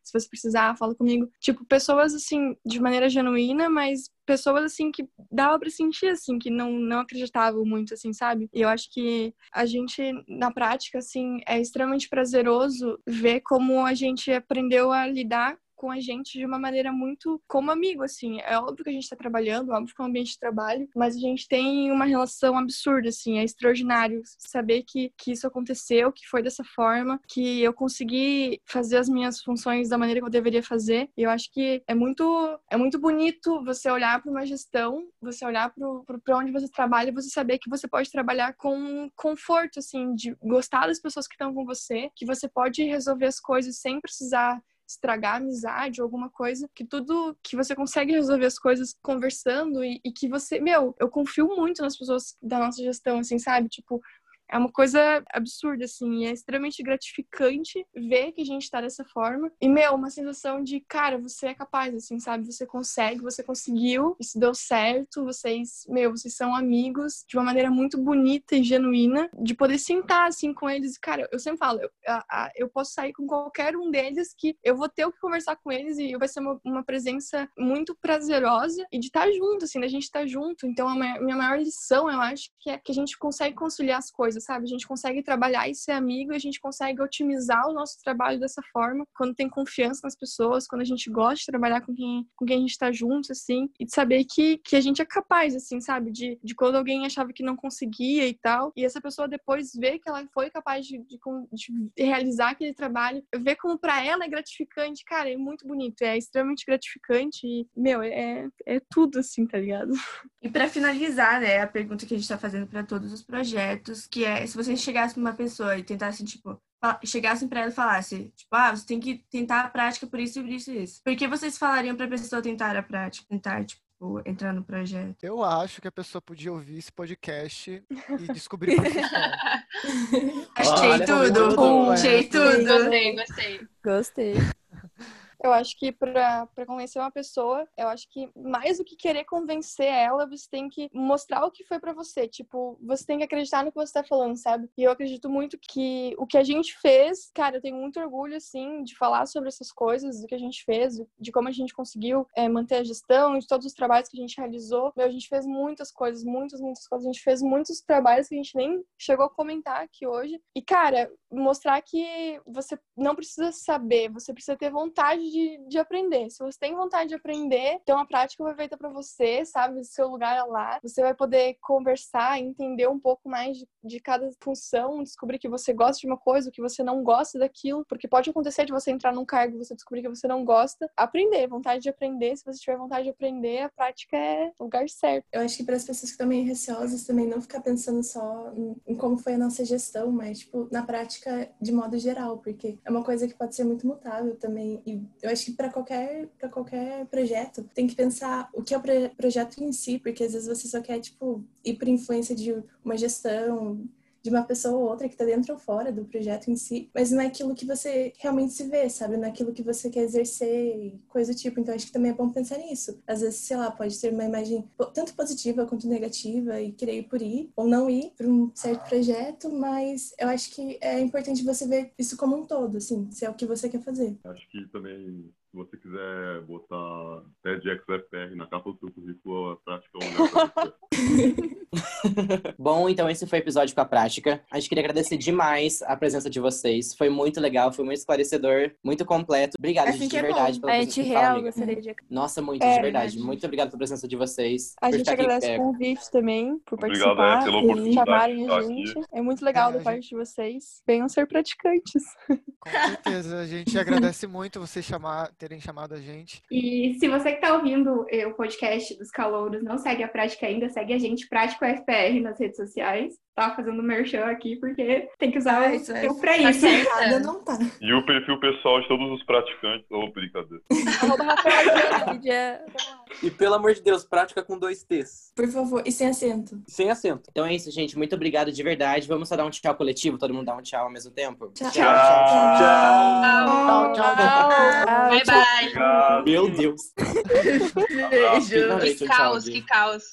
Se você precisar, fala comigo. Tipo, pessoas assim, de maneira genuína, mas pessoas assim que dava para sentir assim que não não acreditavam muito assim, sabe? E eu acho que a gente na prática assim é extremamente prazeroso ver como a gente aprendeu a lidar com a gente de uma maneira muito como amigo, assim. É óbvio que a gente está trabalhando, óbvio que é um ambiente de trabalho, mas a gente tem uma relação absurda, assim. É extraordinário saber que, que isso aconteceu, que foi dessa forma, que eu consegui fazer as minhas funções da maneira que eu deveria fazer. E eu acho que é muito, é muito bonito você olhar para uma gestão, você olhar para onde você trabalha e você saber que você pode trabalhar com conforto, assim, de gostar das pessoas que estão com você, que você pode resolver as coisas sem precisar estragar a amizade ou alguma coisa, que tudo que você consegue resolver as coisas conversando e, e que você, meu, eu confio muito nas pessoas da nossa gestão, assim, sabe? Tipo, é uma coisa absurda, assim, é extremamente gratificante ver que a gente tá dessa forma. E, meu, uma sensação de, cara, você é capaz, assim, sabe? Você consegue, você conseguiu, isso deu certo, vocês, meu, vocês são amigos de uma maneira muito bonita e genuína, de poder sentar, assim, com eles. Cara, eu sempre falo, eu, a, eu posso sair com qualquer um deles que eu vou ter o que conversar com eles e vai ser uma, uma presença muito prazerosa e de estar tá junto, assim, da gente estar tá junto. Então, a minha maior lição, eu acho, que é que a gente consegue conciliar as coisas sabe? A gente consegue trabalhar e ser amigo, a gente consegue otimizar o nosso trabalho dessa forma, quando tem confiança nas pessoas, quando a gente gosta de trabalhar com quem, com quem a gente tá junto, assim, e de saber que, que a gente é capaz, assim, sabe? De, de quando alguém achava que não conseguia e tal, e essa pessoa depois vê que ela foi capaz de, de, de realizar aquele trabalho, ver como para ela é gratificante, cara, é muito bonito, é extremamente gratificante e, meu, é, é tudo, assim, tá ligado? E para finalizar, né, a pergunta que a gente tá fazendo para todos os projetos, que é se você chegasse pra uma pessoa e tentasse, tipo, chegassem para ela e falasse, tipo, ah, você tem que tentar a prática por isso, por isso e isso. Por que vocês falariam pra pessoa tentar a prática, tentar, tipo, entrar no projeto? Eu acho que a pessoa podia ouvir esse podcast e descobrir por que Achei tudo! Achei tudo! Gostei, gostei. Gostei. Eu acho que para convencer uma pessoa, eu acho que mais do que querer convencer ela, você tem que mostrar o que foi para você. Tipo, você tem que acreditar no que você tá falando, sabe? E eu acredito muito que o que a gente fez, cara, eu tenho muito orgulho, assim, de falar sobre essas coisas, do que a gente fez, de como a gente conseguiu é, manter a gestão, de todos os trabalhos que a gente realizou. Meu, a gente fez muitas coisas, muitas, muitas coisas. A gente fez muitos trabalhos que a gente nem chegou a comentar aqui hoje. E, cara, mostrar que você não precisa saber, você precisa ter vontade de, de aprender. Se você tem vontade de aprender, então a prática vai feita para você, sabe? O seu lugar é lá. Você vai poder conversar, entender um pouco mais de, de cada função, descobrir que você gosta de uma coisa, que você não gosta daquilo, porque pode acontecer de você entrar num cargo e você descobrir que você não gosta. Aprender, vontade de aprender. Se você tiver vontade de aprender, a prática é o lugar certo. Eu acho que para as pessoas que estão meio receosas também não ficar pensando só em, em como foi a nossa gestão, mas tipo, na prática de modo geral, porque é uma coisa que pode ser muito mutável também. E eu acho que para qualquer, para qualquer projeto, tem que pensar o que é o projeto em si, porque às vezes você só quer, tipo, ir por influência de uma gestão, de uma pessoa ou outra que está dentro ou fora do projeto em si, mas não é aquilo que você realmente se vê, sabe? Não é aquilo que você quer exercer, coisa do tipo. Então acho que também é bom pensar nisso. Às vezes, sei lá, pode ter uma imagem tanto positiva quanto negativa e querer ir por ir ou não ir para um certo projeto, mas eu acho que é importante você ver isso como um todo, assim, se é o que você quer fazer. Acho que também se você quiser botar TEDx FR na capa do seu currículo, a prática é um Bom, então esse foi o episódio com a prática. A gente queria agradecer demais a presença de vocês. Foi muito legal, foi muito esclarecedor, muito completo. Obrigada, gente, de é verdade, pela presença. A gente real gostaria de... Nossa, muito, é, de verdade. Gente. Muito obrigado pela presença de vocês. A gente agradece o convite também, por Obrigado, participar, é, pela oportunidade chamarem a gente. Aqui. É muito legal é, da parte gente... de vocês. Venham ser praticantes. Com certeza, a gente agradece muito vocês chamar, terem chamado a gente. E se você que está ouvindo o podcast dos calouros não segue a prática ainda, segue a gente, Prático FPR, nas redes sociais. Tá fazendo merchan aqui, porque tem que usar ah, isso, o pra isso. Tá não tá. E o perfil pessoal de todos os praticantes. Ô, oh, brincadeira. e pelo amor de Deus, prática com dois T's. Por favor, e sem acento. Sem acento. Então é isso, gente. Muito obrigado de verdade. Vamos só dar um tchau coletivo, todo mundo dá um tchau ao mesmo tempo? Tchau. Tchau. Tchau. Tchau. Tchau. tchau. Bye, bye. Meu Deus. Beijo. Que caos, que caos.